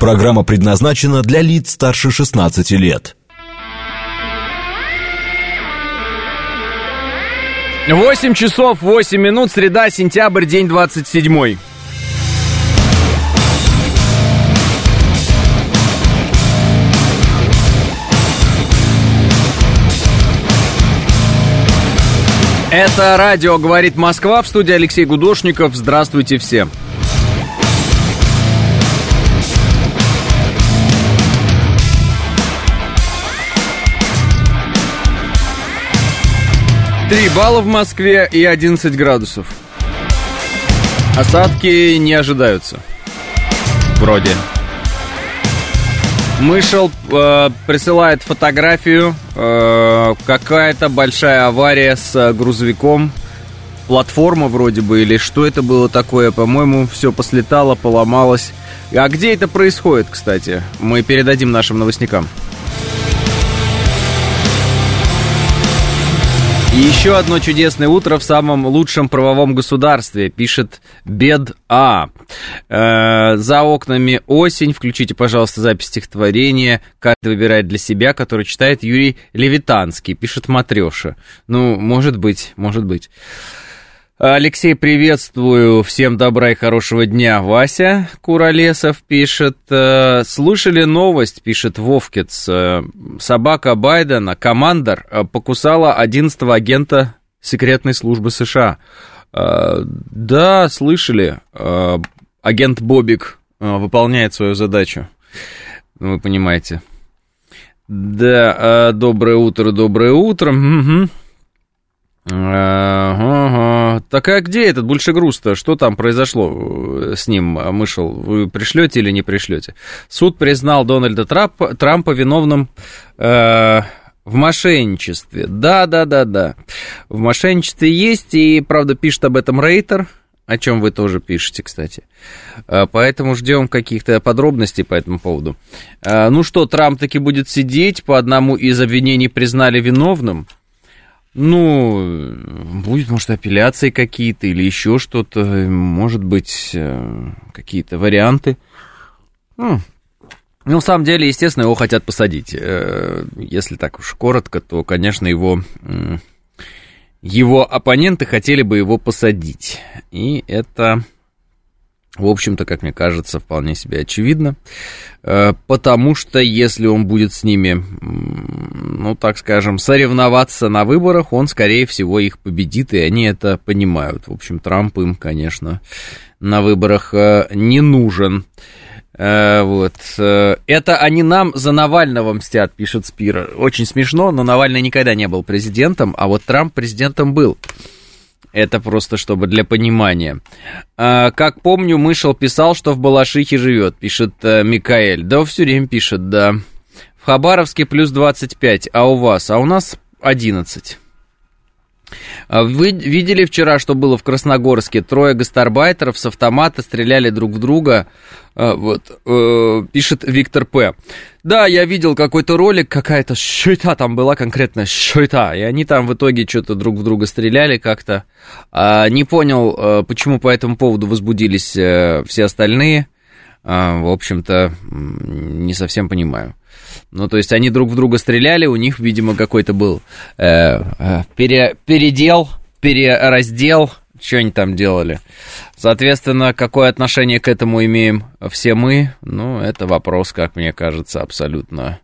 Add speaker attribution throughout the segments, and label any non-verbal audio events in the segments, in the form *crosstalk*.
Speaker 1: Программа предназначена для лиц старше 16 лет.
Speaker 2: 8 часов 8 минут, среда, сентябрь, день 27. Это радио «Говорит Москва» в студии Алексей Гудошников. Здравствуйте всем. Три балла в Москве и 11 градусов. Осадки не ожидаются. Вроде. Мышел э, присылает фотографию. Э, какая-то большая авария с э, грузовиком. Платформа вроде бы, или что это было такое. По-моему, все послетало, поломалось. А где это происходит, кстати? Мы передадим нашим новостникам. Еще одно чудесное утро в самом лучшем правовом государстве, пишет Бед А. Э, за окнами осень. Включите, пожалуйста, запись стихотворения. Каждый выбирает для себя, который читает Юрий Левитанский, пишет Матреша. Ну, может быть, может быть. Алексей, приветствую. Всем добра и хорошего дня. Вася Куролесов пишет. «Э, слышали новость, пишет Вовкиц. «Э, собака Байдена, командор, э, покусала 11 агента секретной службы США. Да, слышали. Агент Бобик выполняет свою задачу. Вы понимаете. Да, доброе утро, доброе утро. Угу. Ага. Так а где этот большегруз-то? Что там произошло с ним, Мышел? Вы пришлете или не пришлете? Суд признал Дональда Трампа, Трампа виновным э, в мошенничестве. Да, да, да, да. В мошенничестве есть, и, правда, пишет об этом Рейтер, о чем вы тоже пишете, кстати. Э, поэтому ждем каких-то подробностей по этому поводу. Э, ну что, Трамп таки будет сидеть, по одному из обвинений признали виновным – ну, будет, может, апелляции какие-то или еще что-то, может быть, э, какие-то варианты. Ну, на самом деле, естественно, его хотят посадить. Э, если так уж коротко, то, конечно, его, его оппоненты хотели бы его посадить. И это в общем-то, как мне кажется, вполне себе очевидно, э, потому что если он будет с ними, ну, так скажем, соревноваться на выборах, он, скорее всего, их победит, и они это понимают. В общем, Трамп им, конечно, на выборах э, не нужен. Э, вот. Это они нам за Навального мстят, пишет Спира. Очень смешно, но Навальный никогда не был президентом, а вот Трамп президентом был. Это просто чтобы для понимания. А, как помню, Мышел писал, что в Балашихе живет, пишет а, Микаэль. Да, все время пишет, да. В Хабаровске плюс 25, а у вас? А у нас 11. А вы видели вчера, что было в Красногорске? Трое гастарбайтеров с автомата стреляли друг в друга. А, вот, э, пишет Виктор П. Да, я видел какой-то ролик, какая-то щита там была конкретно щита, и они там в итоге что-то друг в друга стреляли как-то. А, не понял, э, почему по этому поводу возбудились э, все остальные. В общем-то, не совсем понимаю. Ну, то есть они друг в друга стреляли, у них, видимо, какой-то был э, э, пере, передел, перераздел, что они там делали. Соответственно, какое отношение к этому имеем все мы, ну, это вопрос, как мне кажется, абсолютно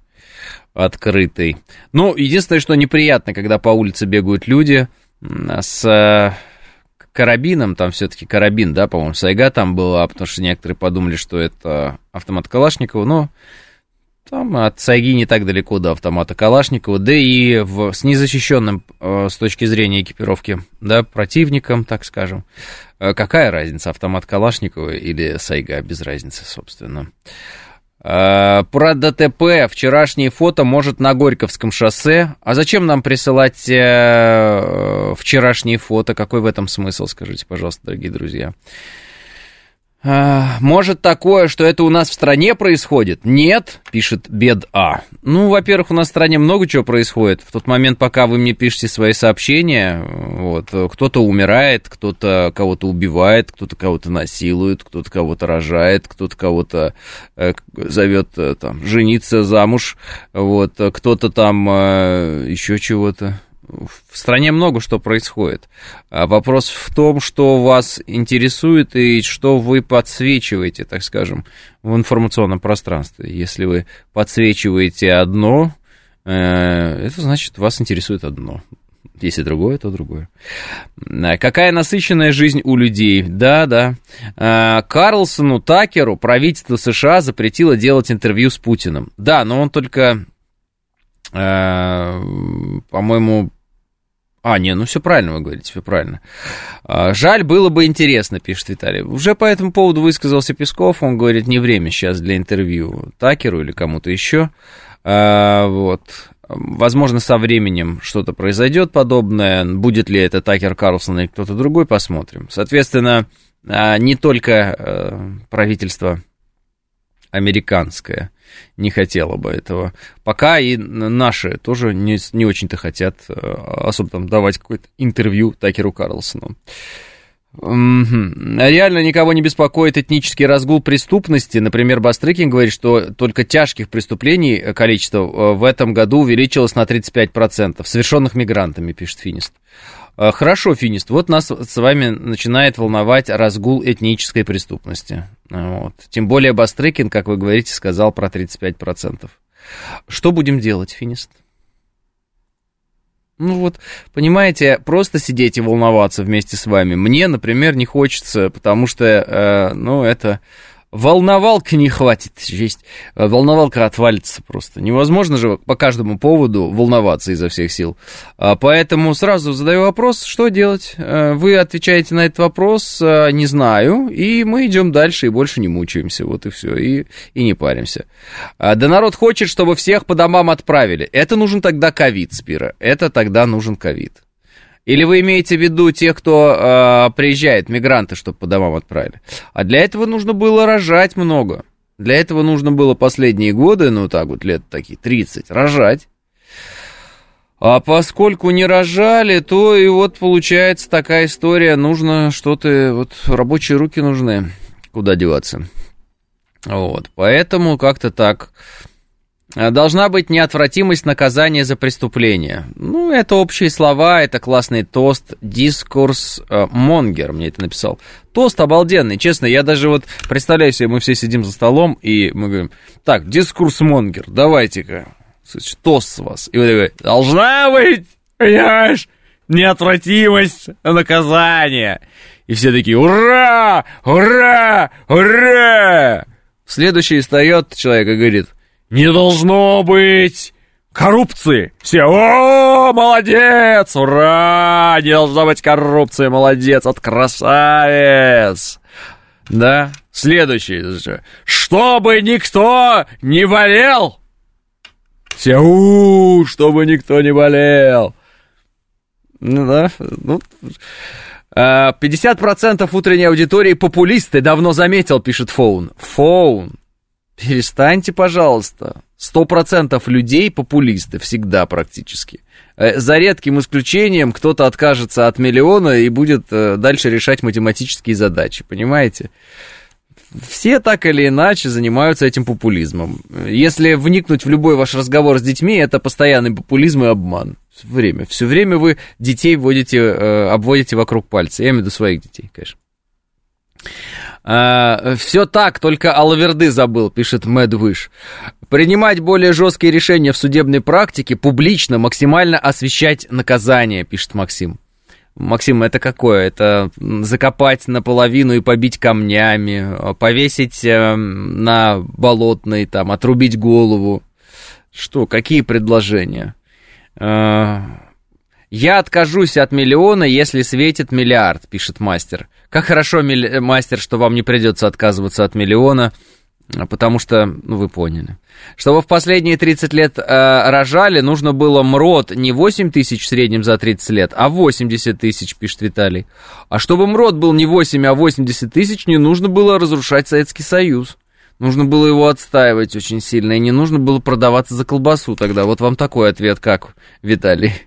Speaker 2: открытый. Ну, единственное, что неприятно, когда по улице бегают люди с э, карабином, там все-таки карабин, да, по-моему, Сайга там была, потому что некоторые подумали, что это автомат Калашникова, но там от Сайги не так далеко до автомата Калашникова, да и в, с незащищенным э, с точки зрения экипировки, да, противником, так скажем. Э, какая разница, автомат Калашникова или Сайга, без разницы, собственно. Э, про ДТП. Вчерашние фото может на Горьковском шоссе. А зачем нам присылать э, вчерашние фото? Какой в этом смысл, скажите, пожалуйста, дорогие друзья? А, может такое, что это у нас в стране происходит? Нет, пишет Бед А. Ну, во-первых, у нас в стране много чего происходит. В тот момент, пока вы мне пишете свои сообщения, вот, кто-то умирает, кто-то кого-то убивает, кто-то кого-то насилует, кто-то кого-то рожает, кто-то кого-то э, зовет э, там жениться замуж, вот, кто-то там э, еще чего-то в стране много что происходит. А вопрос в том, что вас интересует и что вы подсвечиваете, так скажем, в информационном пространстве. Если вы подсвечиваете одно, э, это значит, вас интересует одно. Если другое, то другое. А какая насыщенная жизнь у людей. Да, да. А, Карлсону Такеру правительство США запретило делать интервью с Путиным. Да, но он только, э, по-моему, а, не, ну все правильно вы говорите, все правильно. А, жаль, было бы интересно, пишет Виталий. Уже по этому поводу высказался Песков, он говорит, не время сейчас для интервью Такеру или кому-то еще. А, вот. Возможно, со временем что-то произойдет подобное. Будет ли это Такер Карлсон или кто-то другой, посмотрим. Соответственно, а, не только э, правительство американское не хотела бы этого. Пока и наши тоже не, не очень-то хотят э, особо там давать какое-то интервью Такеру Карлсону. Реально никого не беспокоит этнический разгул преступности. Например, Бастрыкин говорит, что только тяжких преступлений э, количество э, в этом году увеличилось на 35%, совершенных мигрантами, пишет Финист. Э, хорошо, Финист, вот нас с вами начинает волновать разгул этнической преступности. Вот. Тем более Бастрыкин, как вы говорите, сказал про 35%. Что будем делать, Финист? Ну вот, понимаете, просто сидеть и волноваться вместе с вами. Мне, например, не хочется, потому что, э, ну, это волновалка не хватит, есть э, волновалка отвалится просто. Невозможно же по каждому поводу волноваться изо всех сил. А поэтому сразу задаю вопрос, что делать? Э, вы отвечаете на этот вопрос, э, не знаю, и мы идем дальше и больше не мучаемся, вот и все, и, и не паримся. А, да народ хочет, чтобы всех по домам отправили. Это нужен тогда ковид, Спира, это тогда нужен ковид. Или вы имеете в виду тех, кто э, приезжает, мигранты, чтобы по домам отправили? А для этого нужно было рожать много. Для этого нужно было последние годы, ну так вот, лет такие 30, рожать. А поскольку не рожали, то и вот получается такая история, нужно что-то, вот рабочие руки нужны, куда деваться. Вот, поэтому как-то так должна быть неотвратимость наказания за преступление. Ну, это общие слова, это классный тост, дискурс э, Монгер мне это написал. Тост обалденный, честно, я даже вот представляю себе, мы все сидим за столом, и мы говорим, так, дискурс Монгер, давайте-ка, тост с вас. И вы такой, должна быть, понимаешь, неотвратимость наказания. И все такие, ура, ура, ура! Следующий встает человек и говорит, не должно быть коррупции. Все, о, молодец, ура, не должна быть коррупции, молодец, от красавец. Да, следующий, чтобы никто не болел. Все, у, чтобы никто не болел. Ну да, ну... 50% а, утренней аудитории популисты, давно заметил, пишет Фоун. Фоун, Перестаньте, пожалуйста. Сто процентов людей популисты всегда практически. Э, за редким исключением кто-то откажется от миллиона и будет э, дальше решать математические задачи, понимаете? Все так или иначе занимаются этим популизмом. Если вникнуть в любой ваш разговор с детьми, это постоянный популизм и обман. Все время. Все время вы детей вводите, э, обводите вокруг пальца. Я имею в виду своих детей, конечно. А, Все так, только Алаверды забыл, пишет Мэдвиш. Принимать более жесткие решения в судебной практике, публично, максимально освещать наказание, пишет Максим. Максим, это какое? Это закопать наполовину и побить камнями, повесить э, на болотной, там, отрубить голову. Что, какие предложения? Я откажусь от миллиона, если светит миллиард, пишет мастер. Как хорошо, мастер, что вам не придется отказываться от миллиона. Потому что, ну, вы поняли. Чтобы в последние 30 лет э, рожали, нужно было МРОД не 8 тысяч в среднем за 30 лет, а 80 тысяч, пишет Виталий. А чтобы МРОД был не 8, а 80 тысяч, не нужно было разрушать Советский Союз. Нужно было его отстаивать очень сильно, и не нужно было продаваться за колбасу тогда. Вот вам такой ответ, как, Виталий?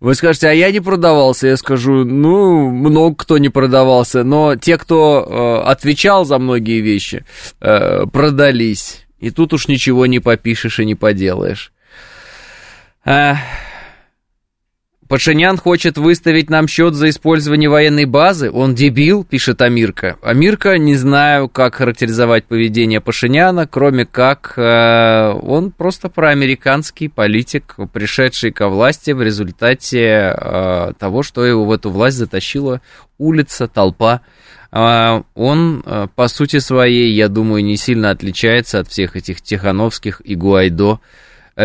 Speaker 2: Вы скажете, а я не продавался. Я скажу, ну, много кто не продавался, но те, кто э, отвечал за многие вещи, э, продались. И тут уж ничего не попишешь и не поделаешь. Э, Пашинян хочет выставить нам счет за использование военной базы. Он дебил, пишет Амирка. Амирка, не знаю, как характеризовать поведение Пашиняна, кроме как э, он просто проамериканский политик, пришедший ко власти в результате э, того, что его в эту власть затащила улица, толпа. Э, он, э, по сути своей, я думаю, не сильно отличается от всех этих Тихановских и Гуайдо,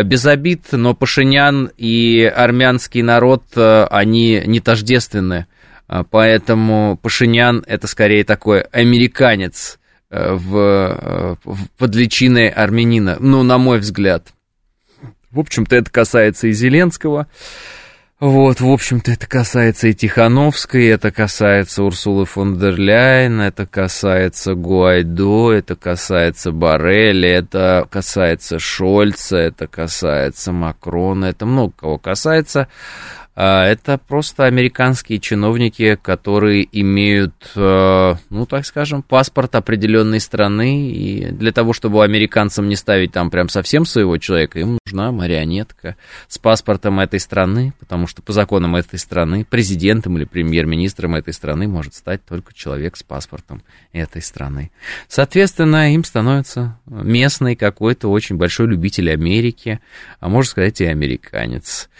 Speaker 2: без обид, но Пашинян и армянский народ, э, они не тождественны. Э, поэтому Пашинян это скорее такой американец в, в, под личиной армянина, ну, на мой взгляд. В общем-то, это касается и Зеленского. Вот, в общем-то, это касается и Тихановской, это касается Урсулы фон дер Ляйен, это касается Гуайдо, это касается Барреля, это касается Шольца, это касается Макрона, это много кого касается. А, это просто американские чиновники, которые имеют, э, ну, так скажем, паспорт определенной страны, и для того, чтобы американцам не ставить там прям совсем своего человека, им нужна марионетка с паспортом этой страны, потому что по законам этой страны президентом или премьер-министром этой страны может стать только человек с паспортом этой страны. Соответственно, им становится местный какой-то очень большой любитель Америки, а можно сказать и американец.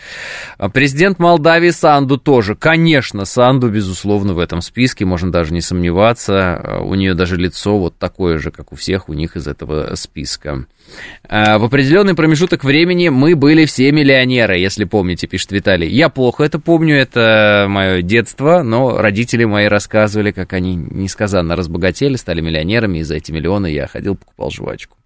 Speaker 2: А президент Молдавии Санду тоже. Конечно, Санду, безусловно, в этом списке, можно даже не сомневаться. У нее даже лицо вот такое же, как у всех у них из этого списка. А, в определенный промежуток времени мы были все миллионеры, если помните, пишет Виталий. Я плохо это помню, это мое детство, но родители мои рассказывали, как они несказанно разбогатели, стали миллионерами, и за эти миллионы я ходил, покупал жвачку.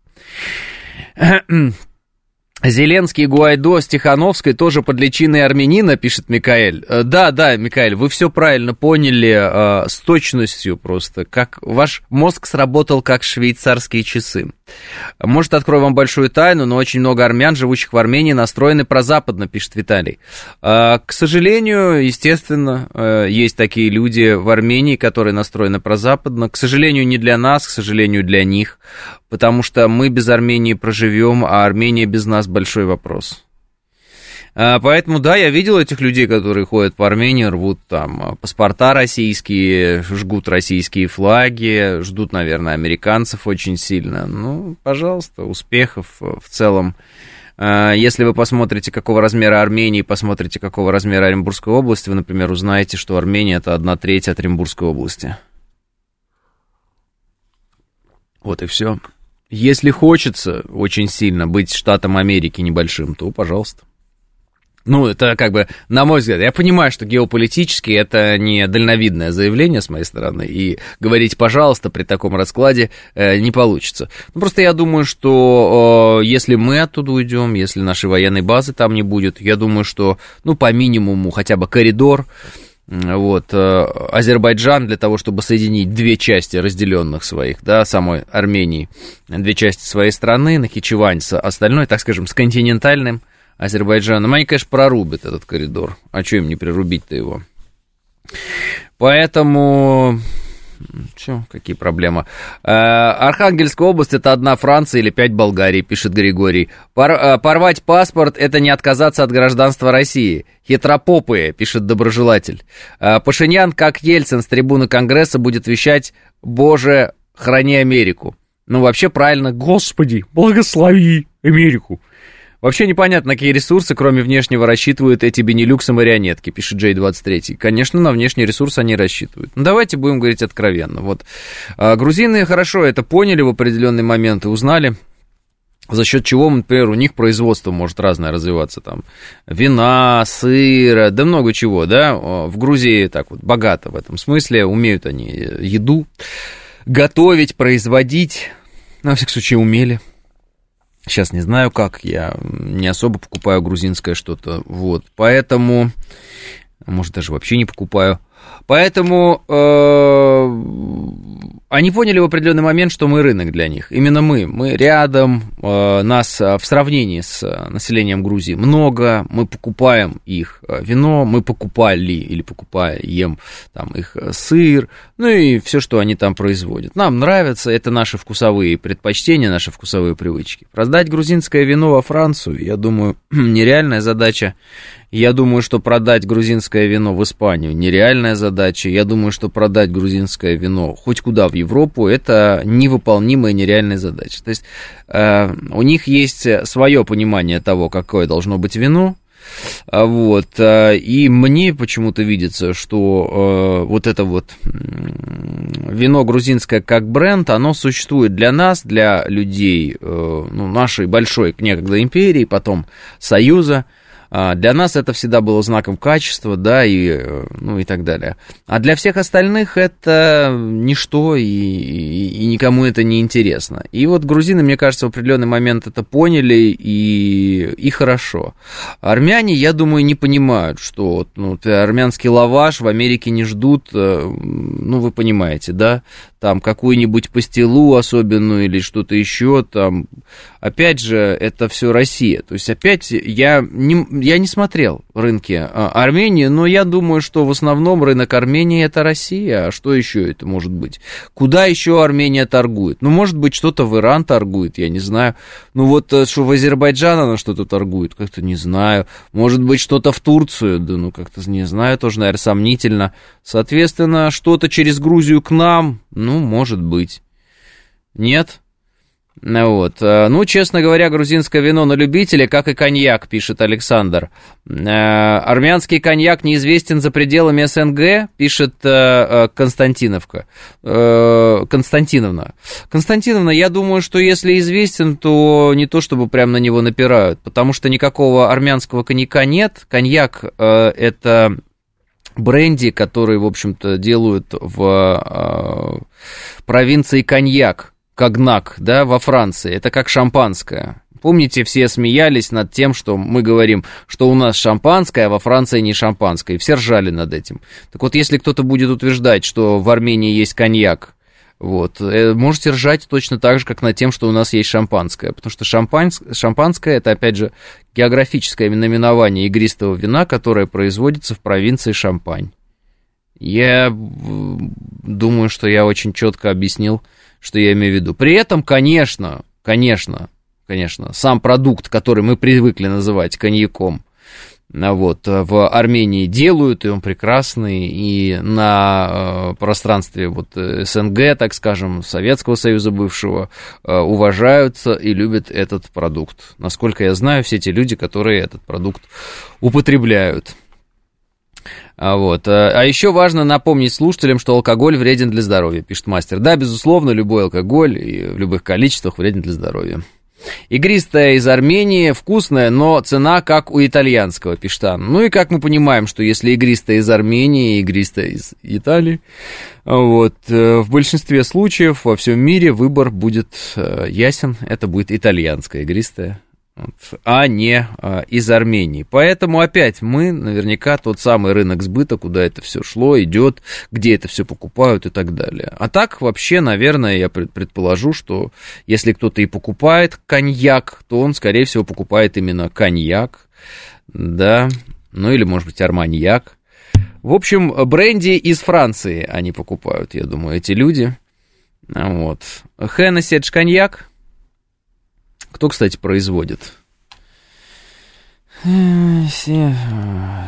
Speaker 2: Зеленский Гуайдо с Тихановской тоже под личиной армянина, пишет Микаэль. Э, да, да, Микаэль, вы все правильно поняли э, с точностью просто, как ваш мозг сработал как швейцарские часы. Может, открою вам большую тайну, но очень много армян, живущих в Армении, настроены прозападно, пишет Виталий. Э, к сожалению, естественно, э, есть такие люди в Армении, которые настроены прозападно. К сожалению, не для нас, к сожалению, для них потому что мы без Армении проживем, а Армения без нас большой вопрос. А, поэтому, да, я видел этих людей, которые ходят по Армении, рвут там а, паспорта российские, жгут российские флаги, ждут, наверное, американцев очень сильно. Ну, пожалуйста, успехов в целом. А, если вы посмотрите, какого размера Армении, посмотрите, какого размера Оренбургской области, вы, например, узнаете, что Армения это одна треть от Оренбургской области. Вот и все. Если хочется очень сильно быть штатом Америки небольшим, то пожалуйста. Ну, это как бы, на мой взгляд, я понимаю, что геополитически это не дальновидное заявление с моей стороны, и говорить, пожалуйста, при таком раскладе э, не получится. Ну, просто я думаю, что э, если мы оттуда уйдем, если нашей военной базы там не будет, я думаю, что, ну, по минимуму хотя бы коридор, вот, э, Азербайджан для того, чтобы соединить две части разделенных своих, да, самой Армении, две части своей страны, Нахичевань с остальной, так скажем, с континентальным Азербайджаном, они, конечно, прорубят этот коридор, а что им не прирубить-то его? Поэтому Че, какие проблемы? Э, Архангельская область это одна Франция или пять Болгарии, пишет Григорий. Пор, э, порвать паспорт это не отказаться от гражданства России. Хитропопые, пишет доброжелатель. Э, Пашинян, как Ельцин с трибуны Конгресса, будет вещать «Боже, храни Америку». Ну, вообще правильно, «Господи, благослови Америку». Вообще непонятно, какие ресурсы, кроме внешнего, рассчитывают эти бенилюксы марионетки, пишет J23. Конечно, на внешний ресурс они рассчитывают. Ну, давайте будем говорить откровенно. Вот. А, грузины хорошо это поняли в определенный момент и узнали, за счет чего, например, у них производство может разное развиваться, там, вина, сыра, да много чего, да, в Грузии так вот богато в этом смысле, умеют они еду готовить, производить, на всякий случай, умели. Сейчас не знаю как, я не особо покупаю грузинское что-то, вот, поэтому, может, даже вообще не покупаю. Поэтому э, они поняли в определенный момент, что мы рынок для них. Именно мы. Мы рядом, э, нас э, в сравнении с э, населением Грузии много, мы покупаем их вино, мы покупали или покупаем там их сыр, ну и все, что они там производят. Нам нравится, это наши вкусовые предпочтения, наши вкусовые привычки. Продать грузинское вино во Францию, я думаю, *clears throat* нереальная задача. Я думаю, что продать грузинское вино в Испанию нереальная задача. Я думаю, что продать грузинское вино хоть куда в Европу это невыполнимая нереальная задача. То есть э, у них есть свое понимание того, какое должно быть вино. А вот, э, и мне почему-то видится, что э, вот это вот вино грузинское как бренд, оно существует для нас, для людей э, ну, нашей большой некогда империи, потом Союза, для нас это всегда было знаком качества, да, и, э, ну, и так далее. А для всех остальных это ничто, и, и, и никому это не интересно. И вот грузины, мне кажется, в определенный момент это поняли, и, и хорошо. Армяне, я думаю, не понимают, что ну, армянский лаваш в Америке не ждут, э, ну, вы понимаете, да, там какую-нибудь пастилу особенную или что-то еще, там, опять же, это все Россия. То есть, опять, я не, я не смотрел рынки а, Армении, но я думаю, что в основном рынок Армении это Россия, а что еще это может быть? Куда еще Армения торгует? Ну, может быть, что-то в Иран торгует, я не знаю. Ну, вот, э, что в Азербайджан она что-то торгует, как-то не знаю. Может быть, что-то в Турцию, да, ну, как-то не знаю, тоже, наверное, сомнительно. Соответственно, что-то через Грузию к нам, ну, может быть. Нет? Вот. Э, ну, честно говоря, грузинское вино на любителя, как и коньяк, пишет Александр. Э, армянский коньяк неизвестен за пределами СНГ, пишет э, Константиновка. Константиновна. Константиновна, я думаю, что если известен, то не то, чтобы прям на него напирают, потому что никакого армянского коньяка нет. Коньяк это бренди, который, в общем-то, делают в провинции коньяк Когнак, да, во Франции. Это как шампанское. Помните, все смеялись над тем, что мы говорим, что у нас шампанское, а во Франции не шампанское. И все ржали над этим. Так вот, если кто-то будет утверждать, что в Армении есть коньяк, вот, э, можете ржать точно так же, как над тем, что у нас есть шампанское. Потому что шампанс... шампанское это, опять же, географическое наименование игристого вина, которое производится в провинции Шампань. Я думаю, что я очень четко объяснил что я имею в виду. При этом, конечно, конечно, конечно, сам продукт, который мы привыкли называть коньяком, вот, в Армении делают, и он прекрасный, и на э, пространстве вот, СНГ, так скажем, Советского Союза бывшего, э, уважаются и любят этот продукт. Насколько я знаю, все те люди, которые этот продукт употребляют. А, вот. А еще важно напомнить слушателям, что алкоголь вреден для здоровья, пишет мастер. Да, безусловно, любой алкоголь и в любых количествах вреден для здоровья. Игристая из Армении, вкусная, но цена как у итальянского, пишет. Ну и как мы понимаем, что если игристая из Армении, игристая из Италии, вот, э, в большинстве случаев во всем мире выбор будет э, ясен, это будет итальянская игристая а не а, из Армении. Поэтому опять мы наверняка тот самый рынок сбыта, куда это все шло, идет, где это все покупают и так далее. А так вообще, наверное, я предположу, что если кто-то и покупает коньяк, то он, скорее всего, покупает именно коньяк, да, ну или, может быть, арманьяк. В общем, бренди из Франции они покупают, я думаю, эти люди. Вот. Хеннесси, это коньяк, кто, кстати, производит?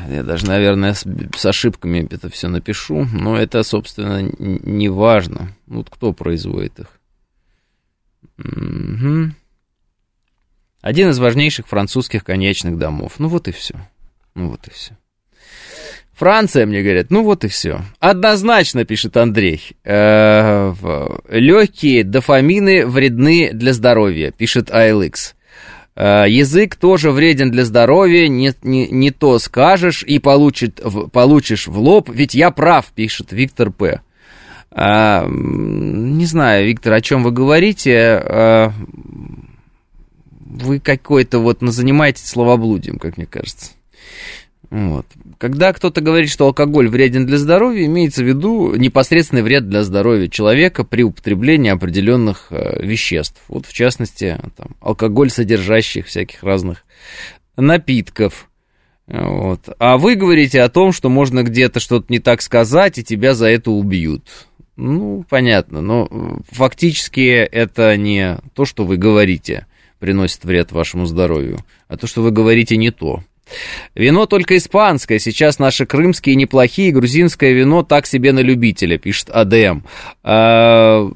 Speaker 2: Я даже, наверное, с, с ошибками это все напишу, но это, собственно, не важно. Вот кто производит их. Угу. Один из важнейших французских конечных домов. Ну вот и все. Ну вот и все. Франция, мне говорят, ну вот и все. Однозначно, пишет Андрей. Э, легкие дофамины вредны для здоровья, пишет ALX. Э, язык тоже вреден для здоровья, не, не, не то скажешь и получит, в, получишь в лоб, ведь я прав, пишет Виктор П. А, не знаю, Виктор, о чем вы говорите. А, вы какой-то вот занимаетесь словоблудием, как мне кажется. Вот. Когда кто-то говорит, что алкоголь вреден для здоровья, имеется в виду непосредственный вред для здоровья человека при употреблении определенных э, веществ. Вот в частности, там, алкоголь, содержащих всяких разных напитков. Вот. А вы говорите о том, что можно где-то что-то не так сказать, и тебя за это убьют. Ну, понятно, но фактически это не то, что вы говорите, приносит вред вашему здоровью, а то, что вы говорите не то. Вино только испанское, сейчас наши крымские неплохие, грузинское вино так себе на любителя, пишет АДМ. А,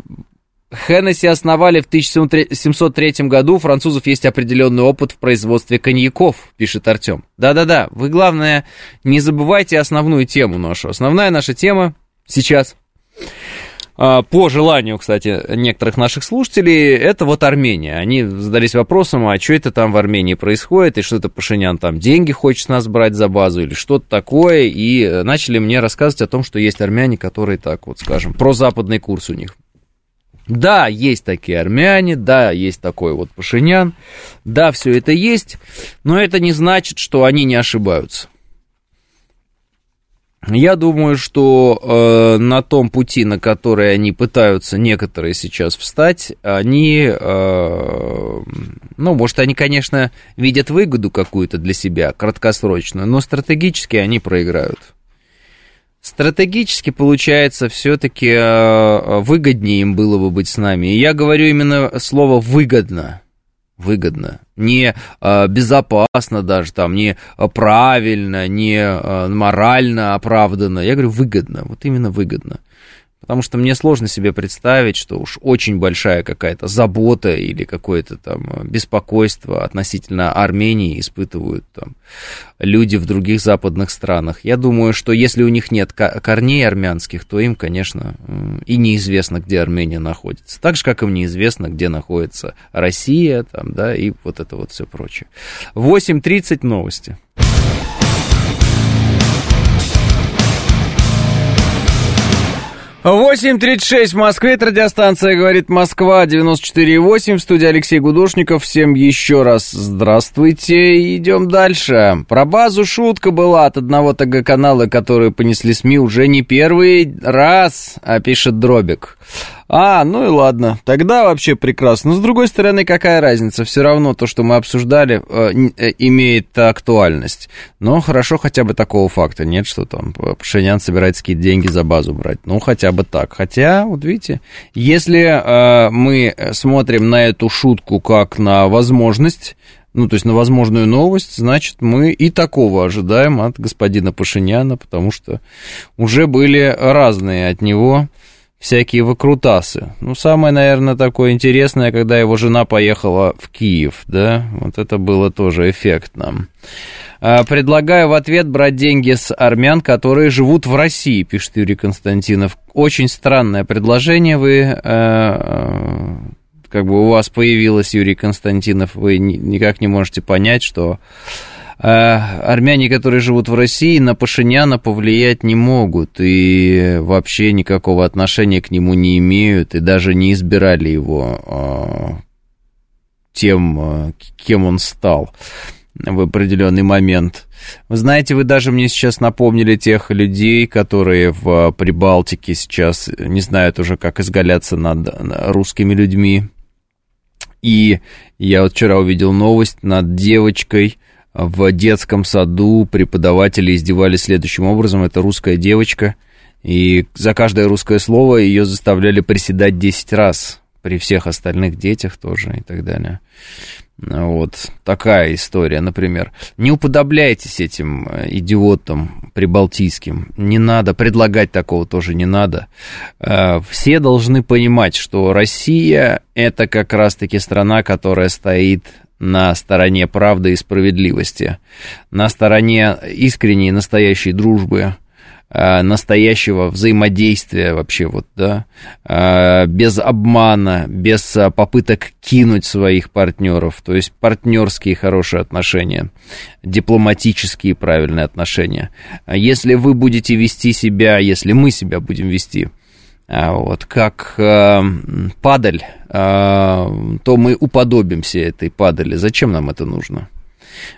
Speaker 2: Хеннесси основали в 1703 году, у французов есть определенный опыт в производстве коньяков, пишет Артем. Да-да-да, вы, главное, не забывайте основную тему нашу. Основная наша тема сейчас по желанию, кстати, некоторых наших слушателей, это вот Армения. Они задались вопросом, а что это там в Армении происходит, и что это Пашинян там деньги хочет нас брать за базу, или что-то такое, и начали мне рассказывать о том, что есть армяне, которые так вот, скажем, про западный курс у них. Да, есть такие армяне, да, есть такой вот Пашинян, да, все это есть, но это не значит, что они не ошибаются. Я думаю, что э, на том пути, на который они пытаются некоторые сейчас встать, они, э, ну, может, они, конечно, видят выгоду какую-то для себя, краткосрочную, но стратегически они проиграют. Стратегически, получается, все-таки э, выгоднее им было бы быть с нами. И я говорю именно слово «выгодно» выгодно, не э, безопасно даже, там, не правильно, не э, морально оправданно. Я говорю выгодно, вот именно выгодно. Потому что мне сложно себе представить, что уж очень большая какая-то забота или какое-то там беспокойство относительно Армении испытывают там люди в других западных странах. Я думаю, что если у них нет корней армянских, то им, конечно, и неизвестно, где Армения находится. Так же, как им неизвестно, где находится Россия, там, да, и вот это вот все прочее. 8.30 новости. 8.36 в Москве, это радиостанция «Говорит Москва», 94.8, в студии Алексей Гудошников. Всем еще раз здравствуйте, идем дальше. Про базу шутка была от одного ТГ-канала, которые понесли СМИ уже не первый раз, а пишет Дробик. А, ну и ладно, тогда вообще прекрасно. Но с другой стороны, какая разница? Все равно то, что мы обсуждали, э, э, имеет актуальность. Но хорошо хотя бы такого факта нет, что там Пашинян собирается какие-то деньги за базу брать. Ну, хотя бы так. Хотя, вот видите, если э, мы смотрим на эту шутку как на возможность, ну, то есть на возможную новость, значит, мы и такого ожидаем от господина Пашиняна, потому что уже были разные от него всякие выкрутасы. Ну, самое, наверное, такое интересное, когда его жена поехала в Киев, да, вот это было тоже эффектно. А, предлагаю в ответ брать деньги с армян, которые живут в России, пишет Юрий Константинов. Очень странное предложение вы э, э, как бы у вас появилось, Юрий Константинов, вы никак не можете понять, что а армяне, которые живут в России, на Пашиняна повлиять не могут и вообще никакого отношения к нему не имеют и даже не избирали его а, тем, а, кем он стал в определенный момент. Вы знаете, вы даже мне сейчас напомнили тех людей, которые в Прибалтике сейчас не знают уже, как изгаляться над русскими людьми. И я вот вчера увидел новость над девочкой, в детском саду преподаватели издевались следующим образом. Это русская девочка, и за каждое русское слово ее заставляли приседать 10 раз. При всех остальных детях тоже и так далее. Вот такая история, например. Не уподобляйтесь этим э, идиотам прибалтийским. Не надо, предлагать такого тоже не надо. Э, все должны понимать, что Россия это как раз-таки страна, которая стоит на стороне правды и справедливости, на стороне искренней настоящей дружбы, э, настоящего взаимодействия вообще вот, да, э, без обмана, без э, попыток кинуть своих партнеров, то есть партнерские хорошие отношения, дипломатические правильные отношения. Если вы будете вести себя, если мы себя будем вести а, вот, как э, падаль, э, то мы уподобимся этой падали. Зачем нам это нужно?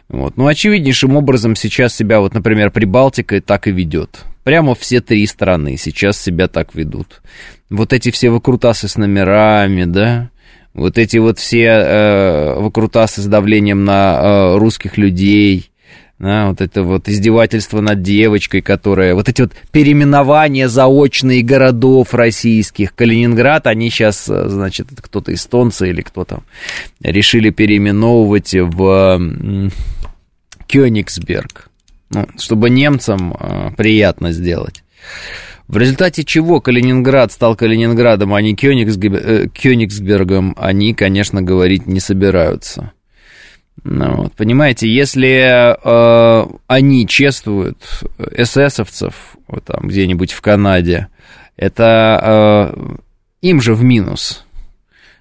Speaker 2: Вот. Ну, очевиднейшим образом сейчас себя, вот, например, Прибалтика так и ведет. Прямо все три страны сейчас себя так ведут. Вот эти все выкрутасы с номерами, да, вот эти вот все э, выкрутасы с давлением на э, русских людей, да, вот это вот издевательство над девочкой, которая... Вот эти вот переименования заочные городов российских. Калининград, они сейчас, э, значит, кто-то эстонцы или кто там, решили переименовывать в Кёнигсберг. Ну, чтобы немцам э, приятно сделать. В результате чего Калининград стал Калининградом, а не э, Кёнигсбергом, они, конечно, говорить не собираются. Ну, вот, понимаете, если э, они чествуют эсэсовцев вот там где-нибудь в Канаде, это э, им же в минус.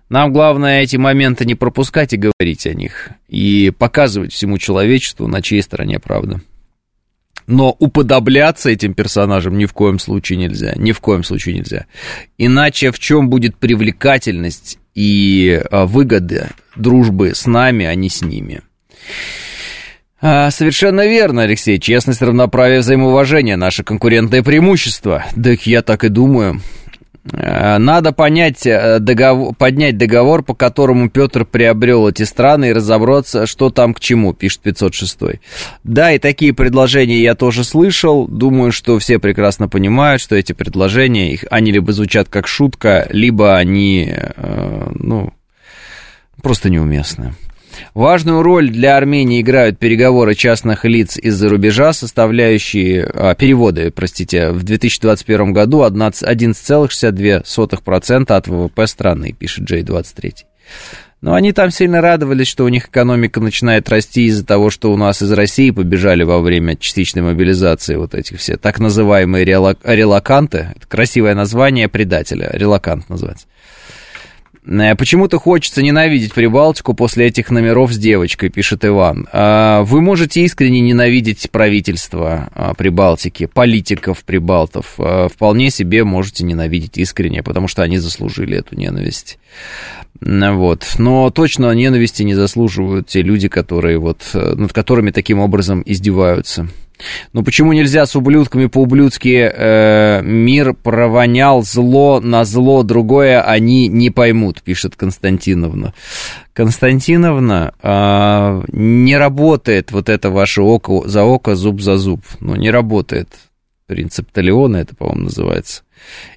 Speaker 2: Нам главное эти моменты не пропускать и говорить о них, и показывать всему человечеству, на чьей стороне правда. Но уподобляться этим персонажам ни в коем случае нельзя, ни в коем случае нельзя. Иначе в чем будет привлекательность и а, выгоды дружбы с нами, а не с ними. А, совершенно верно, Алексей. Честность, равноправие, взаимоуважение – наше конкурентное преимущество. Да я так и думаю. Э, надо понять, э, договор, поднять договор, по которому Петр приобрел эти страны и разобраться, что там к чему, пишет 506. Да, и такие предложения я тоже слышал. Думаю, что все прекрасно понимают, что эти предложения, их, они либо звучат как шутка, либо они, э, ну, просто неуместны. Важную роль для Армении играют переговоры частных лиц из-за рубежа, составляющие а, переводы, простите, в 2021 году 11,62% от ВВП страны, пишет J23. Но они там сильно радовались, что у них экономика начинает расти из-за того, что у нас из России побежали во время частичной мобилизации вот этих все так называемые релаканты. Это красивое название предателя, релакант называется. Э, почему-то хочется ненавидеть Прибалтику после этих номеров с девочкой, пишет Иван. А, вы можете искренне ненавидеть правительство а, Прибалтики, политиков Прибалтов. А, вполне себе можете ненавидеть искренне, потому что они заслужили эту ненависть. Вот. Но точно ненависти не заслуживают те люди, которые вот, э, над которыми таким образом издеваются. Но почему нельзя с ублюдками по-ублюдски э, мир провонял зло на зло, другое они не поймут, пишет Константиновна. Константиновна, э, не работает вот это ваше око за око, зуб за зуб. Ну, не работает. Принцип Талиона это, по-моему, называется.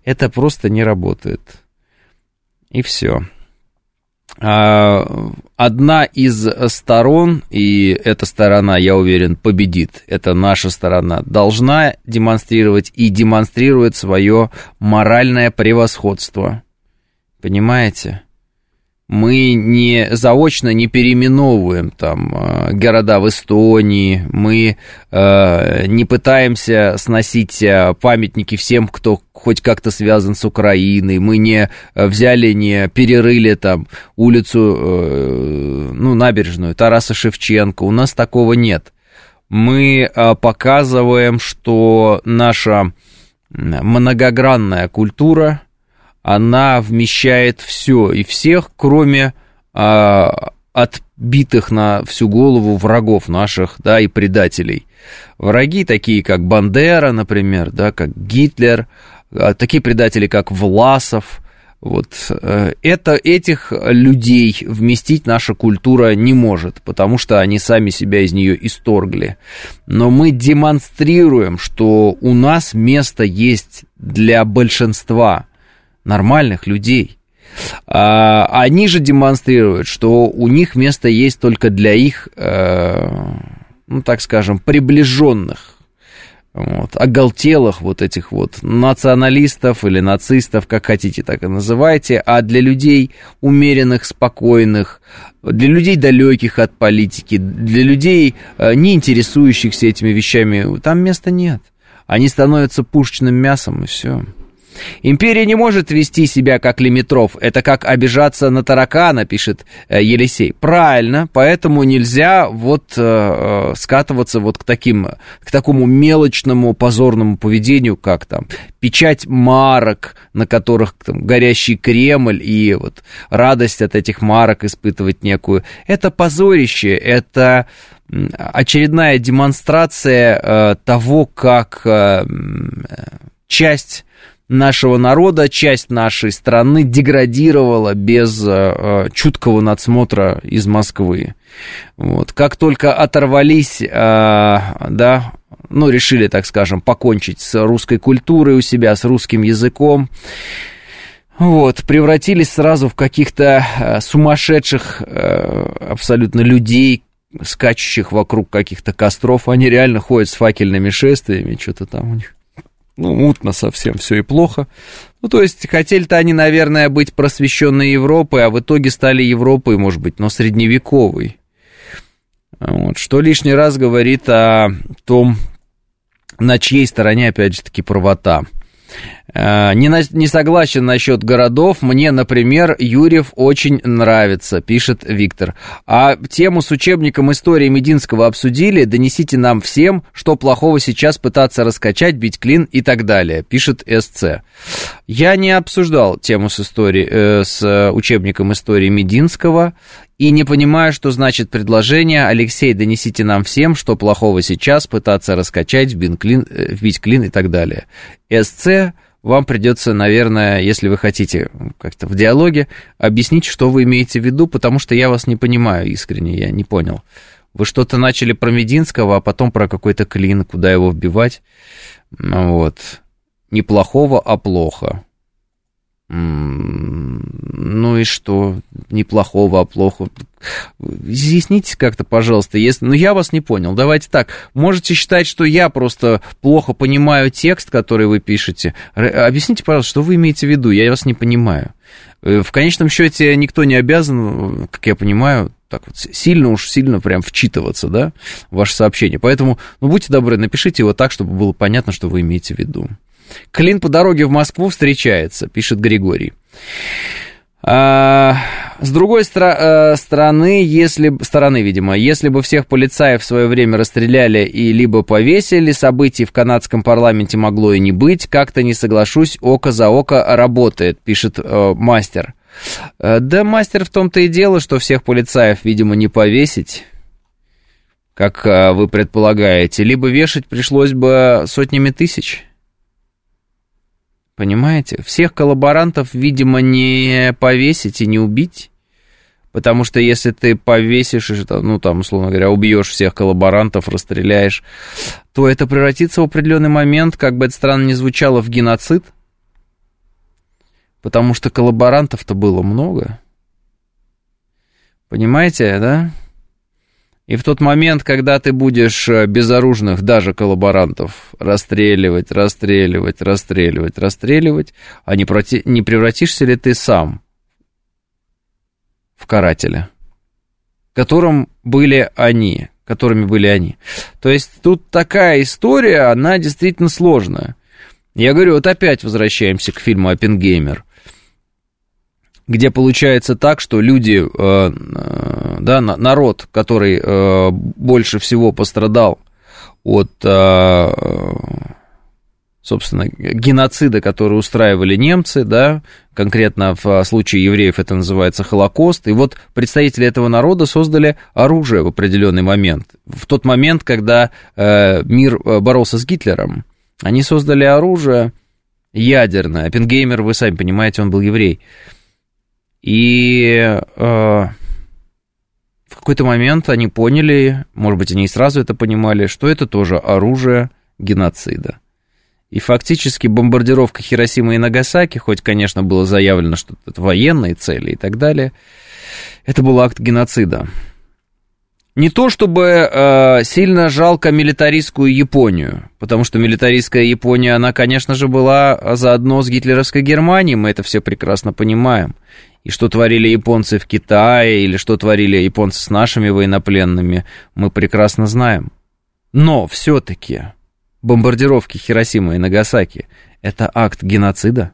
Speaker 2: Это просто не работает. И все. А, одна из сторон, и эта сторона, я уверен, победит, это наша сторона, должна демонстрировать и демонстрирует свое моральное превосходство. Понимаете? Мы не заочно не переименовываем там э, города в Эстонии, мы э, не пытаемся сносить э, памятники всем, кто хоть как-то связан с Украиной, мы не взяли, не перерыли там улицу, э, ну, набережную Тараса Шевченко, у нас такого нет. Мы э, показываем, что наша многогранная культура – она вмещает все и всех, кроме а, отбитых на всю голову врагов наших, да, и предателей. Враги такие, как Бандера, например, да, как Гитлер, а, такие предатели, как Власов, вот э, это, этих людей вместить наша культура не может, потому что они сами себя из нее исторгли. Но мы демонстрируем, что у нас место есть для большинства нормальных людей. А, они же демонстрируют, что у них место есть только для их, э, ну так скажем, приближенных, вот, оголтелых вот этих вот националистов или нацистов, как хотите, так и называйте, а для людей умеренных, спокойных, для людей далеких от политики, для людей, э, не интересующихся этими вещами, там места нет. Они становятся пушечным мясом, и все. Империя не может вести себя как лимитров. Это как обижаться на таракана, пишет э, Елисей. Правильно, поэтому нельзя вот э, э, скатываться вот к таким, к такому мелочному позорному поведению, как там печать марок, на которых там, горящий Кремль и вот радость от этих марок испытывать некую. Это позорище, это очередная демонстрация э, того, как э, часть нашего народа, часть нашей страны деградировала без э, чуткого надсмотра из Москвы. Вот. Как только оторвались, э, да, ну, решили, так скажем, покончить с русской культурой у себя, с русским языком, вот, превратились сразу в каких-то э, сумасшедших э, абсолютно людей, скачущих вокруг каких-то костров. Они реально ходят с факельными шествиями, что-то там у них ну, мутно совсем, все и плохо. Ну, то есть, хотели-то они, наверное, быть просвещенной Европой, а в итоге стали Европой, может быть, но средневековой. Вот, что лишний раз говорит о том, на чьей стороне, опять же таки, правота. Э, не, на, не согласен насчет городов. Мне, например, Юрьев очень нравится, пишет Виктор. А тему с учебником истории Мединского обсудили. Донесите нам всем, что плохого сейчас пытаться раскачать, бить клин и так далее, пишет СЦ. Я не обсуждал тему с, истории, э, с учебником истории Мединского и не понимаю, что значит предложение «Алексей, донесите нам всем, что плохого сейчас пытаться раскачать, вбить клин, э, вбить клин и так далее». СЦ вам придется, наверное, если вы хотите как-то в диалоге, объяснить, что вы имеете в виду, потому что я вас не понимаю искренне, я не понял. Вы что-то начали про Мединского, а потом про какой-то клин, куда его вбивать. Вот. Не плохого, а плохо. Ну и что? Неплохого, а плохо. Изъясните как-то, пожалуйста, если... Ну, я вас не понял. Давайте так. Можете считать, что я просто плохо понимаю текст, который вы пишете. Объясните, пожалуйста, что вы имеете в виду? Я вас не понимаю. Э, в конечном счете никто не обязан, как я понимаю, так вот сильно уж сильно прям вчитываться, да, в ваше сообщение. Поэтому, ну, будьте добры, напишите его так, чтобы было понятно, что вы имеете в виду. Клин по дороге в Москву встречается, пишет Григорий. А, с другой стра- э, стороны, если стороны, видимо, если бы всех полицаев в свое время расстреляли и либо повесили, событий в канадском парламенте могло и не быть. Как-то не соглашусь, око за око работает, пишет э, мастер. Э, да, мастер в том-то и дело, что всех полицаев, видимо, не повесить, как э, вы предполагаете, либо вешать пришлось бы сотнями тысяч. Понимаете? Всех коллаборантов, видимо, не повесить и не убить. Потому что если ты повесишь, ну, там, условно говоря, убьешь всех коллаборантов, расстреляешь, то это превратится в определенный момент, как бы это странно ни звучало, в геноцид. Потому что коллаборантов-то было много. Понимаете, да? И в тот момент, когда ты будешь э, безоружных, даже коллаборантов, расстреливать, расстреливать, расстреливать, расстреливать, а не, проти... не превратишься ли ты сам в карателя, которым были они, которыми были они. То есть тут такая история, она действительно сложная. Я говорю, вот опять возвращаемся к фильму «Оппенгеймер» где получается так, что люди, э, э, да, народ, который э, больше всего пострадал от, собственно, геноцида, который устраивали немцы, да, конкретно в случае евреев это называется Холокост, и вот представители этого народа создали оружие в определенный момент. В тот момент, когда мир боролся с Гитлером, они создали оружие ядерное. Оппенгеймер, вы сами понимаете, он был еврей. И э, в какой-то момент они поняли, может быть, они и сразу это понимали, что это тоже оружие геноцида. И фактически бомбардировка Хиросимы и Нагасаки, хоть, конечно, было заявлено, что это военные цели и так далее, это был акт геноцида. Не то чтобы э, сильно жалко милитаристскую Японию, потому что милитаристская Япония, она, конечно же, была заодно с гитлеровской Германией, мы это все прекрасно понимаем и что творили японцы в Китае, или что творили японцы с нашими военнопленными, мы прекрасно знаем. Но все-таки бомбардировки Хиросимы и Нагасаки это акт геноцида?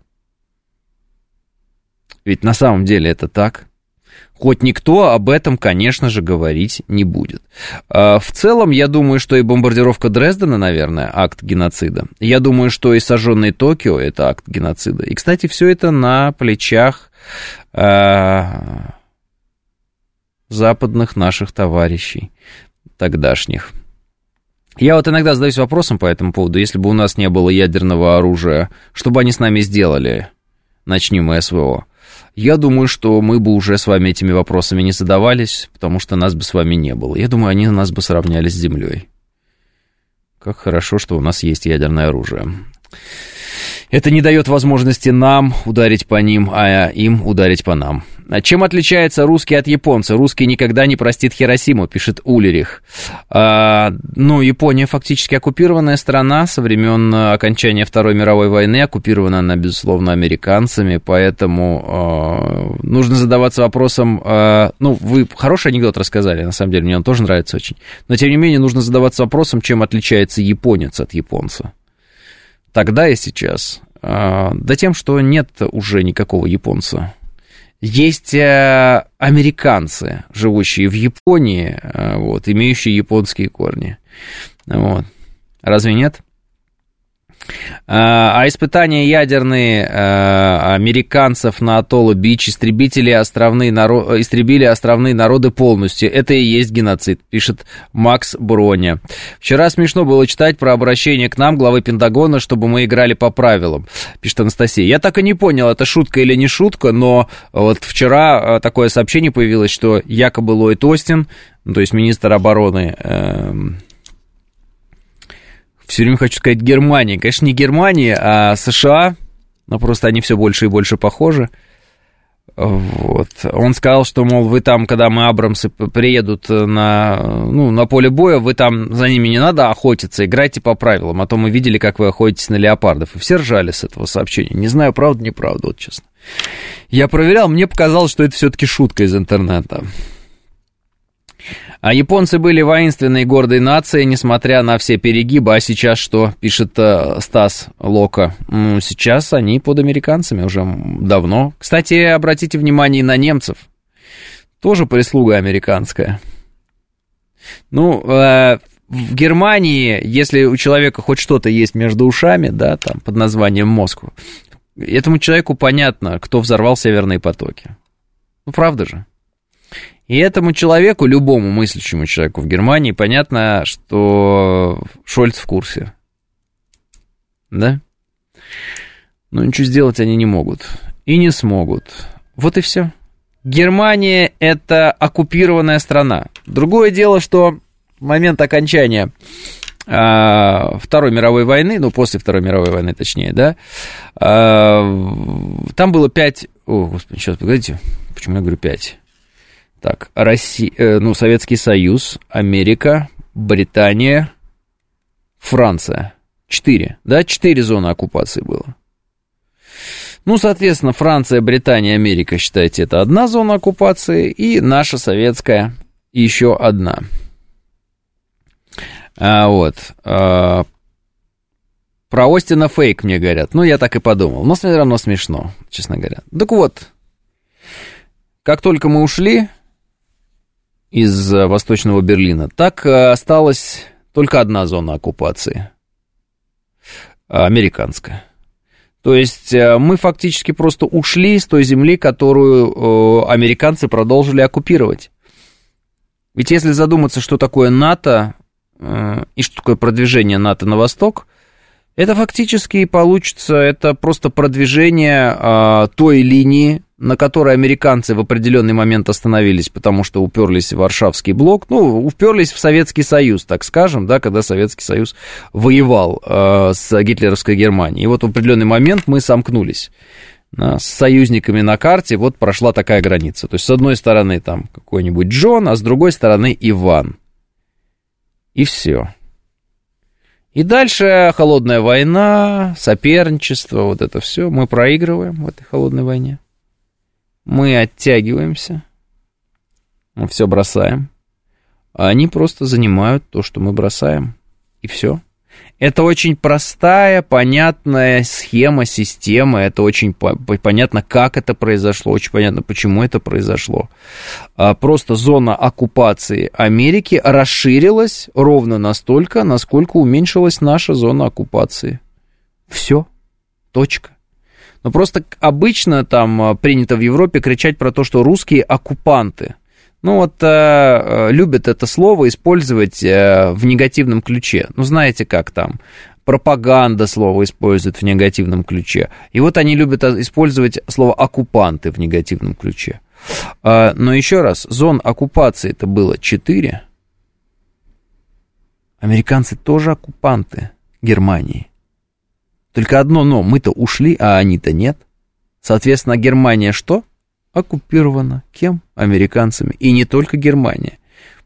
Speaker 2: Ведь на самом деле это так. Хоть никто об этом, конечно же, говорить не будет. А, в целом, я думаю, что и бомбардировка Дрездена, наверное, акт геноцида. Я думаю, что и сожженный Токио – это акт геноцида. И, кстати, все это на плечах а, западных наших товарищей тогдашних. Я вот иногда задаюсь вопросом по этому поводу, если бы у нас не было ядерного оружия, что бы они с нами сделали? Начнем СВО. Я думаю, что мы бы уже с вами этими вопросами не задавались, потому что нас бы с вами не было. Я думаю, они нас бы сравняли с Землей. Как хорошо, что у нас есть ядерное оружие. Это не дает возможности нам ударить по ним, а им ударить по нам. Чем отличается русский от японца? Русский никогда не простит Хиросиму, пишет Улерих. А, ну, Япония фактически оккупированная страна со времен окончания Второй мировой войны. Оккупирована она, безусловно, американцами, поэтому а, нужно задаваться вопросом... А, ну, вы хороший анекдот рассказали, на самом деле, мне он тоже нравится очень. Но, тем не менее, нужно задаваться вопросом, чем отличается японец от японца. Тогда и сейчас. А, да тем, что нет уже никакого японца. Есть э, американцы, живущие в Японии, э, вот, имеющие японские корни. Вот. Разве нет? А, а испытания ядерные а, американцев на Атолло Бич истребители островные наро... истребили островные народы полностью. Это и есть геноцид, пишет Макс Броня. Вчера смешно было читать про обращение к нам главы Пентагона, чтобы мы играли по правилам, пишет Анастасия. Я так и не понял, это шутка или не шутка, но вот вчера а, такое сообщение появилось, что якобы Ллойд Остин, ну, то есть министр обороны э, все время хочу сказать Германия. Конечно, не Германия, а США, но просто они все больше и больше похожи. Вот. Он сказал, что, мол, вы там, когда мы Абрамсы приедут на, ну, на поле боя, вы там за ними не надо охотиться, играйте по правилам, а то мы видели, как вы охотитесь на леопардов. И все ржали с этого сообщения. Не знаю, правда, неправда, вот честно. Я проверял, мне показалось, что это все-таки шутка из интернета. А японцы были воинственной и гордой нацией, несмотря на все перегибы. А сейчас что, пишет э, Стас Лока? Сейчас они под американцами уже давно. Кстати, обратите внимание на немцев. Тоже прислуга американская. Ну, э, в Германии, если у человека хоть что-то есть между ушами, да, там, под названием мозг, этому человеку понятно, кто взорвал северные потоки. Ну, правда же? И этому человеку, любому мыслящему человеку в Германии, понятно, что Шольц в курсе. Да? Но ничего сделать они не могут. И не смогут. Вот и все. Германия – это оккупированная страна. Другое дело, что в момент окончания э, Второй мировой войны, ну, после Второй мировой войны, точнее, да, э, там было пять... О, господи, сейчас, погодите, почему я говорю пять? Так, Россия, э, ну, Советский Союз, Америка, Британия, Франция. Четыре, да? Четыре зоны оккупации было. Ну, соответственно, Франция, Британия, Америка, считайте, это одна зона оккупации, и наша советская еще одна. А, вот. А, про Остина фейк мне говорят. Ну, я так и подумал. Но все равно смешно, честно говоря. Так вот, как только мы ушли, из э, Восточного Берлина, так э, осталась только одна зона оккупации, американская. То есть э, мы фактически просто ушли с той земли, которую американцы продолжили оккупировать. Ведь если задуматься, что такое НАТО и что такое продвижение НАТО на восток, это фактически получится, это просто продвижение той линии, на которой американцы в определенный момент остановились, потому что уперлись в Варшавский блок, ну, уперлись в Советский Союз, так скажем, да, когда Советский Союз воевал э, с гитлеровской Германией. И вот в определенный момент мы сомкнулись с союзниками на карте, вот прошла такая граница. То есть, с одной стороны там какой-нибудь Джон, а с другой стороны Иван. И все. И дальше холодная война, соперничество, вот это все. Мы проигрываем в этой холодной войне мы оттягиваемся, мы все бросаем, а они просто занимают то, что мы бросаем, и все. Это очень простая, понятная схема, система. Это очень по- понятно, как это произошло, очень понятно, почему это произошло. А, просто зона оккупации Америки расширилась ровно настолько, насколько уменьшилась наша зона оккупации. Все. Точка. Но просто обычно там а, принято в Европе кричать про то, что русские оккупанты – ну вот э, э, любят это слово использовать э, в негативном ключе. Ну знаете как там, пропаганда слово использует в негативном ключе. И вот они любят использовать слово оккупанты в негативном ключе. Э, но еще раз, зон оккупации это было 4. Американцы тоже оккупанты Германии. Только одно но, мы-то ушли, а они-то нет. Соответственно, Германия что? Оккупирована. Кем? Американцами. И не только Германия.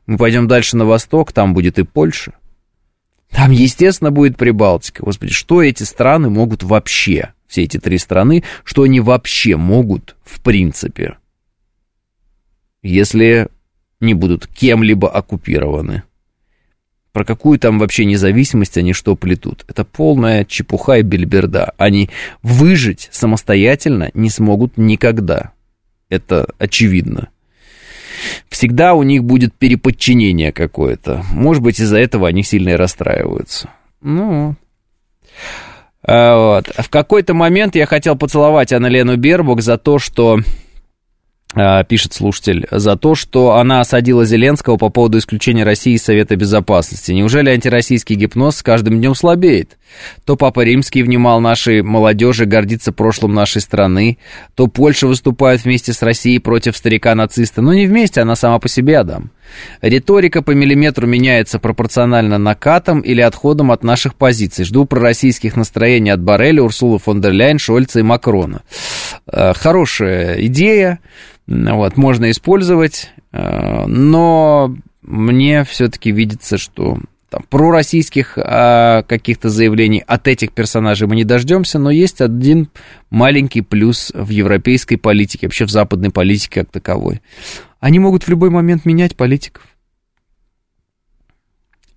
Speaker 2: Мы пойдем дальше на восток, там будет и Польша. Там, естественно, будет Прибалтика. Господи, что эти страны могут вообще, все эти три страны, что они вообще могут в принципе, если не будут кем-либо оккупированы? Про какую там вообще независимость они что плетут? Это полная чепуха и бельберда. Они выжить самостоятельно не смогут никогда это очевидно. Всегда у них будет переподчинение какое-то. Может быть, из-за этого они сильно и расстраиваются. Ну, а вот. В какой-то момент я хотел поцеловать Анна-Лену Бербук за то, что пишет слушатель, за то, что она осадила Зеленского по поводу исключения России из Совета Безопасности. Неужели антироссийский гипноз с каждым днем слабеет? То Папа Римский внимал нашей молодежи, гордится прошлым нашей страны, то Польша выступает вместе с Россией против старика-нациста. Но не вместе, она сама по себе, Адам. Риторика по миллиметру меняется пропорционально накатам или отходам от наших позиций. Жду пророссийских настроений от Барреля, Урсулы фон дер Ляйн, Шольца и Макрона. Э, хорошая идея вот, можно использовать, э, но мне все-таки видится, что там, пророссийских а, каких-то заявлений от этих персонажей мы не дождемся, но есть один маленький плюс в европейской политике, вообще в западной политике как таковой. Они могут в любой момент менять политиков.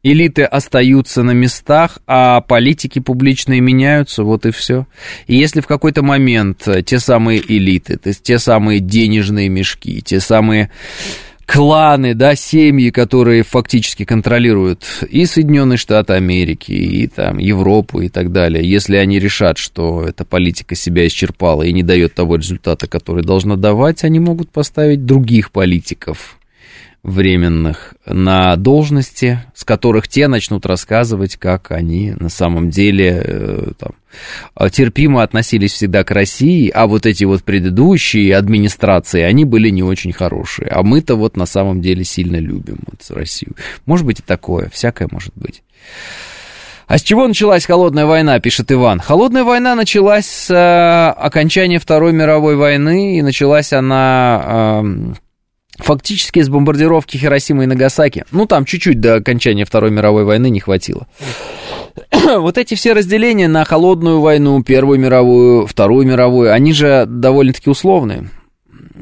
Speaker 2: Элиты остаются на местах, а политики публичные меняются, вот и все. И если в какой-то момент те самые элиты, то есть те самые денежные мешки, те самые кланы, да, семьи, которые фактически контролируют и Соединенные Штаты Америки, и там Европу и так далее, если они решат, что эта политика себя исчерпала и не дает того результата, который должна давать, они могут поставить других политиков, временных на должности, с которых те начнут рассказывать, как они на самом деле э, там, терпимо относились всегда к России, а вот эти вот предыдущие администрации, они были не очень хорошие. А мы-то вот на самом деле сильно любим вот Россию. Может быть и такое, всякое может быть. А с чего началась холодная война, пишет Иван? Холодная война началась с э, окончания Второй мировой войны, и началась она фактически с бомбардировки Хиросимы и Нагасаки. Ну, там чуть-чуть до окончания Второй мировой войны не хватило. *clears throat* вот эти все разделения на холодную войну, Первую мировую, Вторую мировую, они же довольно-таки условные.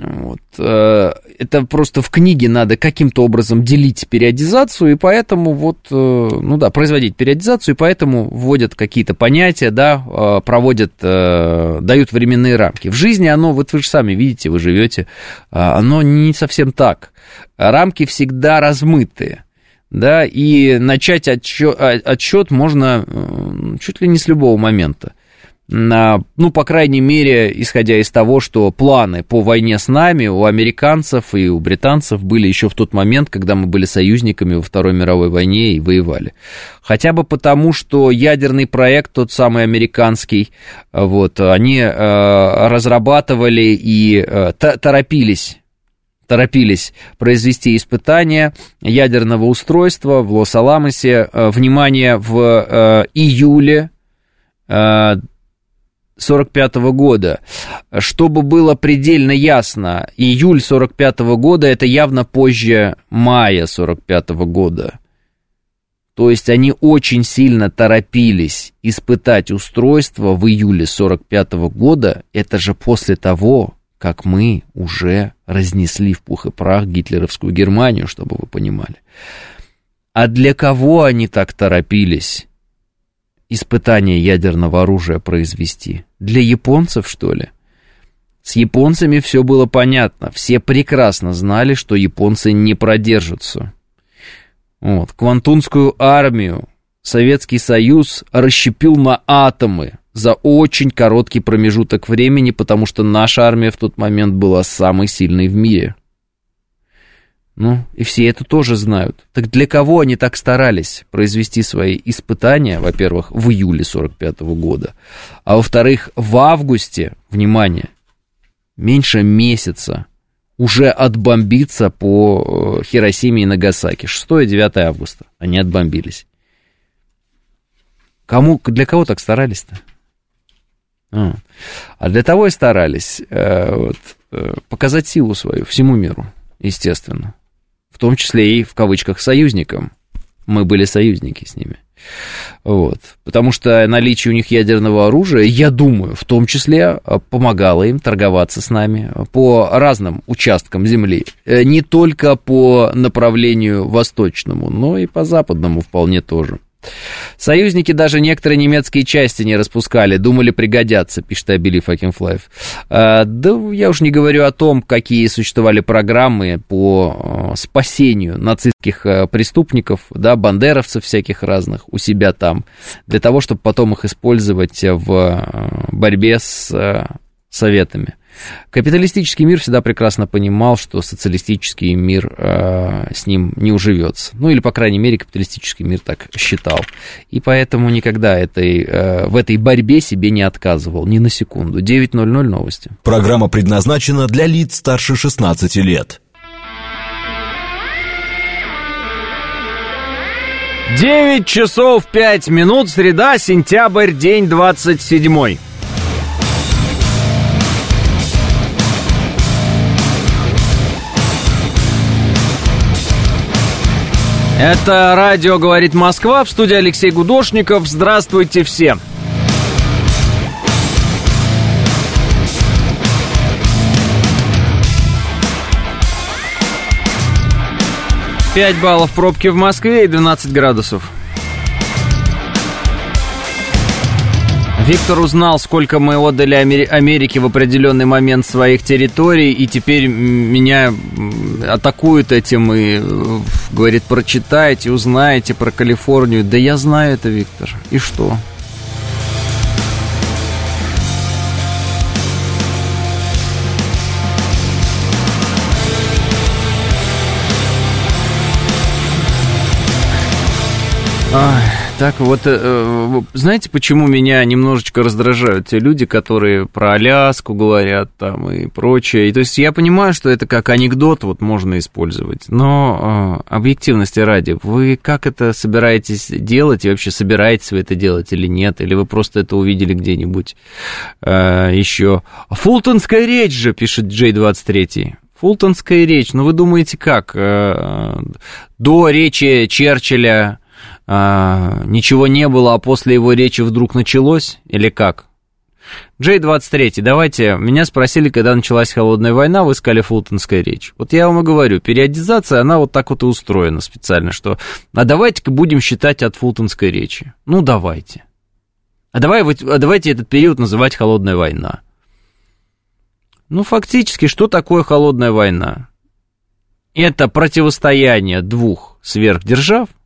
Speaker 2: Вот. Э, это просто в книге надо каким-то образом делить периодизацию, и поэтому вот, э, ну да, производить периодизацию, и поэтому вводят какие-то понятия, да, э, проводят, дают временные рамки. В жизни оно, вот вы же сами видите, вы живете, оно не совсем так. Рамки всегда размытые да, и начать отчет, отчет можно чуть ли не с любого момента ну, по крайней мере, исходя из того, что планы по войне с нами у американцев и у британцев были еще в тот момент, когда мы были союзниками во Второй мировой войне и воевали. Хотя бы потому, что ядерный проект, тот самый американский, вот, они э, разрабатывали и э, торопились торопились произвести испытания ядерного устройства в Лос-Аламосе. Э, внимание, в э, июле э, 45 -го года. Чтобы было предельно ясно, июль 45 -го года это явно позже мая 45 -го года. То есть они очень сильно торопились испытать устройство в июле 45 -го года. Это же после того, как мы уже разнесли в пух и прах гитлеровскую Германию, чтобы вы понимали. А для кого они так торопились? Испытание ядерного оружия произвести? Для японцев, что ли? С японцами все было понятно. Все прекрасно знали, что японцы не продержатся. Вот. Квантунскую армию Советский Союз расщепил на атомы за очень короткий промежуток времени, потому что наша армия в тот момент была самой сильной в мире. Ну, и все это тоже знают. Так для кого они так старались произвести свои испытания, во-первых, в июле 45 -го года, а во-вторых, в августе, внимание, меньше месяца уже отбомбиться по э, Хиросиме и Нагасаки. 6 и 9 августа они отбомбились. Кому, для кого так старались-то? А, а для того и старались э, вот, э, показать силу свою всему миру, естественно. В том числе и в кавычках союзникам. Мы были союзники с ними. Вот. Потому что наличие у них ядерного оружия, я думаю, в том числе э, помогало им торговаться с нами по разным участкам Земли. Э, не только по направлению восточному, но и по западному вполне тоже. Союзники даже некоторые немецкие части не распускали, думали пригодятся, пишет Абили Факинфлайв. А, да я уж не говорю о том, какие существовали программы по а, спасению нацистских а, преступников, да, бандеровцев всяких разных у себя там, для того, чтобы потом их использовать в борьбе с советами. Капиталистический мир всегда прекрасно понимал, что социалистический мир э, с ним не уживется. Ну или, по крайней мере, капиталистический мир так считал. И поэтому никогда этой, э, в этой борьбе себе не отказывал, ни на секунду. 9.00 новости.
Speaker 1: Программа предназначена для лиц старше 16 лет.
Speaker 2: 9 часов 5 минут, среда, сентябрь, день 27. Это радио «Говорит Москва» в студии Алексей Гудошников. Здравствуйте все! Пять баллов пробки в Москве и 12 градусов. Виктор узнал, сколько мы отдали Америке в определенный момент своих территорий, и теперь меня атакуют этим и э, говорит, прочитайте, узнаете про Калифорнию. Да я знаю это, Виктор. И что? Ай. Так вот, э, э, знаете, почему меня немножечко раздражают те люди, которые про Аляску говорят там и прочее. И, то есть я понимаю, что это как анекдот вот можно использовать, но э, объективности ради, вы как это собираетесь делать и вообще собираетесь вы это делать или нет, или вы просто это увидели где-нибудь еще. Фултонская речь же, пишет J23. Фултонская речь, ну вы думаете как? До речи Черчилля а, ничего не было, а после его речи вдруг началось? Или как? J23, давайте, меня спросили, когда началась холодная война, вы сказали фултонская речь. Вот я вам и говорю, периодизация, она вот так вот и устроена специально, что, а давайте-ка будем считать от фултонской речи. Ну, давайте. А, давай, а давайте этот период называть холодная война. Ну, фактически, что такое холодная война? Это противостояние двух сверхдержав –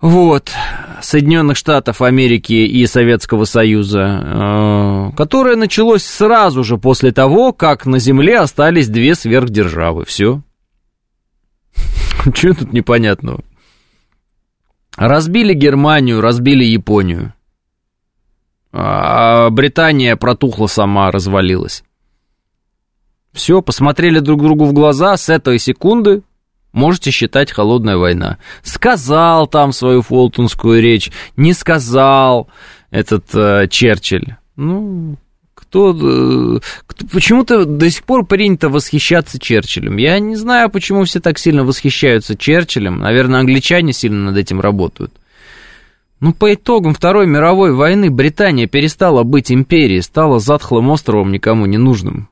Speaker 2: вот, Соединенных Штатов Америки и Советского Союза, э, которое началось сразу же после того, как на Земле остались две сверхдержавы. Все. Чего тут непонятного? Разбили Германию, разбили Японию. А Британия протухла сама, развалилась. Все, посмотрели друг другу в глаза, с этой секунды можете считать холодная война. Сказал там свою фолтонскую речь, не сказал этот э, Черчилль. Ну, кто, э, кто почему-то до сих пор принято восхищаться Черчиллем. Я не знаю, почему все так сильно восхищаются Черчиллем. Наверное, англичане сильно над этим работают. Ну, по итогам Второй мировой войны Британия перестала быть империей, стала затхлым островом никому не нужным.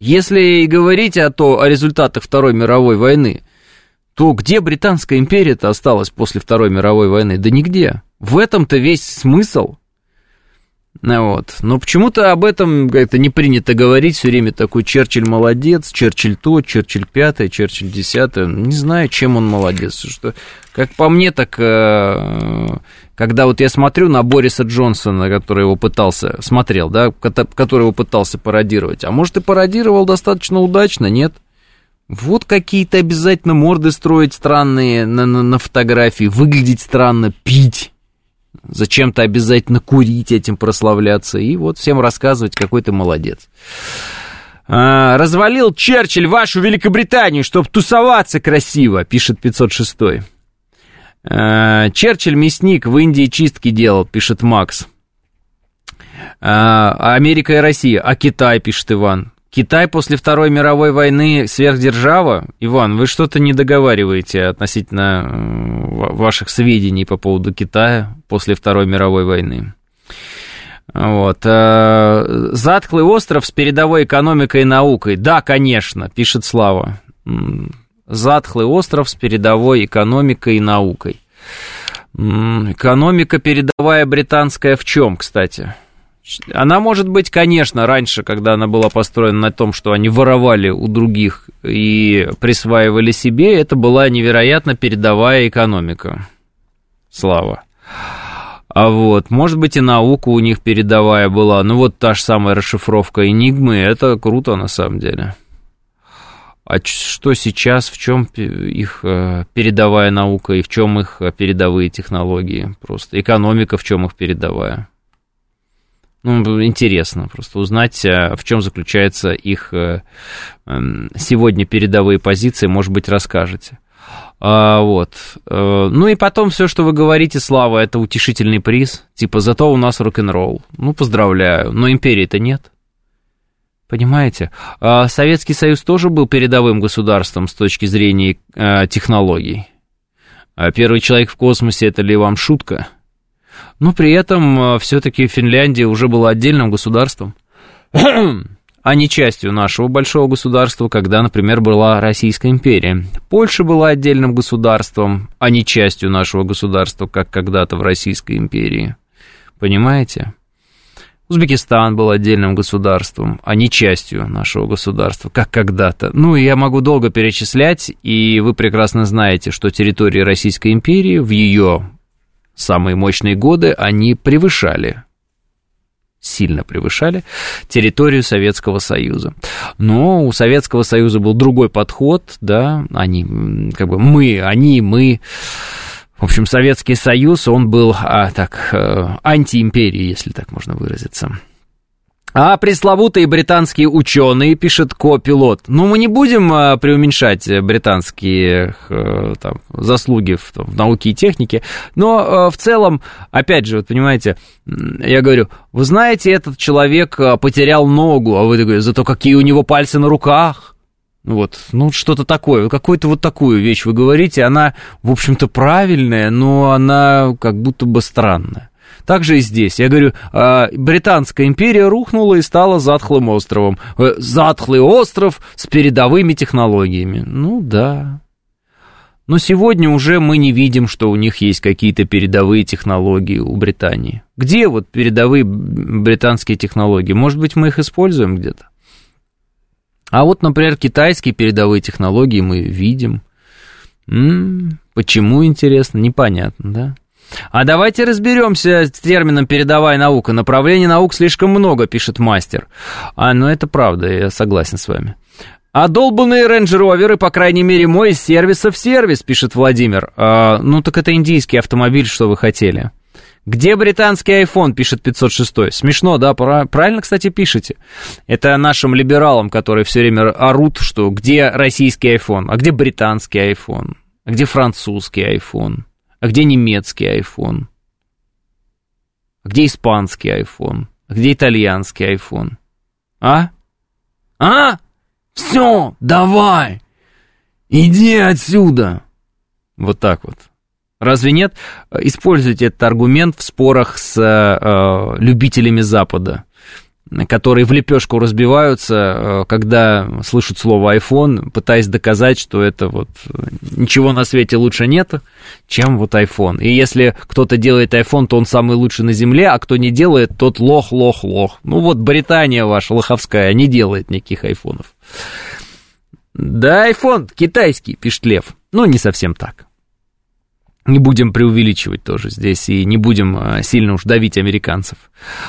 Speaker 2: Если и говорить о, то, о результатах Второй мировой войны, то где Британская империя-то осталась после Второй мировой войны? Да нигде. В этом-то весь смысл. Ну вот. Но почему-то об этом это не принято говорить. Все время такой Черчилль молодец, Черчилль то, Черчилль пятое, Черчилль десятое. Не знаю, чем он молодец. Что, как по мне, так э, когда вот я смотрю на Бориса Джонсона, который его пытался, смотрел, да, который его пытался пародировать, а может и пародировал достаточно удачно, нет? Вот какие-то обязательно морды строить странные на, на, на фотографии, выглядеть странно, пить зачем-то обязательно курить, этим прославляться, и вот всем рассказывать, какой ты молодец. А, развалил Черчилль вашу Великобританию, чтобы тусоваться красиво, пишет 506. А, Черчилль мясник в Индии чистки делал, пишет Макс. А, Америка и Россия, а Китай, пишет Иван. Китай после Второй мировой войны сверхдержава? Иван, вы что-то не договариваете относительно ваших сведений по поводу Китая после Второй мировой войны. Вот. Э, Затклый остров с передовой экономикой и наукой. Да, конечно, пишет Слава. Затхлый остров с передовой экономикой и наукой. Экономика передовая британская в чем, кстати? Она может быть, конечно, раньше, когда она была построена на том, что они воровали у других и присваивали себе, это была невероятно передовая экономика. Слава. А вот, может быть, и наука у них передовая была. Ну, вот та же самая расшифровка Энигмы, это круто на самом деле. А что сейчас, в чем их э, передовая наука и в чем их э, передовые технологии? Просто экономика в чем их передовая? Ну, интересно просто узнать, э, в чем заключается их э, эм, сегодня передовые позиции, может быть, расскажете. А, вот. Ну и потом все, что вы говорите, Слава, это утешительный приз. Типа, зато у нас рок-н-ролл. Ну, поздравляю. Но империи-то нет. Понимаете? А Советский Союз тоже был передовым государством с точки зрения технологий. А первый человек в космосе это ли вам шутка? Но при этом все-таки Финляндия уже была отдельным государством, *clears throat* а не частью нашего большого государства, когда, например, была Российская империя. Польша была отдельным государством, а не частью нашего государства, как когда-то в Российской империи. Понимаете? Узбекистан был отдельным государством, а не частью нашего государства, как когда-то. Ну, я могу долго перечислять, и вы прекрасно знаете, что территории Российской империи в ее самые мощные годы они превышали сильно превышали территорию Советского Союза. Но у Советского Союза был другой подход, да, они, как бы мы, они, мы, в общем, Советский Союз, он был, а, так, э, антиимперией, если так можно выразиться. А пресловутые британские ученые, пишет Ко-пилот. Ну, мы не будем а, преуменьшать британские а, там, заслуги в, в науке и технике, но а, в целом, опять же, вот понимаете, я говорю, вы знаете, этот человек потерял ногу, а вы такой, зато какие у него пальцы на руках. Вот, ну, что-то такое, какую-то вот такую вещь вы говорите, она, в общем-то, правильная, но она как будто бы странная. Так же и здесь. Я говорю, а, Британская империя рухнула и стала затхлым островом. Э, затхлый остров с передовыми технологиями. Ну да. Но сегодня уже мы не видим, что у них есть какие-то передовые технологии у Британии. Где вот передовые британские технологии? Может быть, мы их используем где-то? А вот, например, китайские передовые технологии мы видим. М-м, почему, интересно, непонятно, да? А давайте разберемся с термином «передовая наука». Направлений наук слишком много, пишет мастер. А, ну это правда, я согласен с вами. А долбанные рейндж-роверы, по крайней мере, мой из сервиса в сервис, пишет Владимир. А, ну так это индийский автомобиль, что вы хотели. Где британский iPhone, пишет 506. Смешно, да? Правильно, кстати, пишете. Это нашим либералам, которые все время орут, что где российский iPhone, а где британский iPhone, а где французский iPhone. А где немецкий iPhone? А где испанский iPhone? А где итальянский iPhone? А? А? Все, давай! Иди отсюда! Вот так вот. Разве нет? Используйте этот аргумент в спорах с э, любителями Запада. которые в лепешку разбиваются, э, когда слышат слово iPhone, пытаясь доказать, что это вот ничего на свете лучше нет, чем вот iPhone. И если кто-то делает iPhone, то он самый лучший на земле, а кто не делает, тот лох, лох, лох. Ну вот Британия ваша лоховская не делает никаких айфонов. Да, iPhone китайский, пишет Лев. Ну, не совсем так не будем преувеличивать тоже здесь и не будем а, сильно уж давить американцев.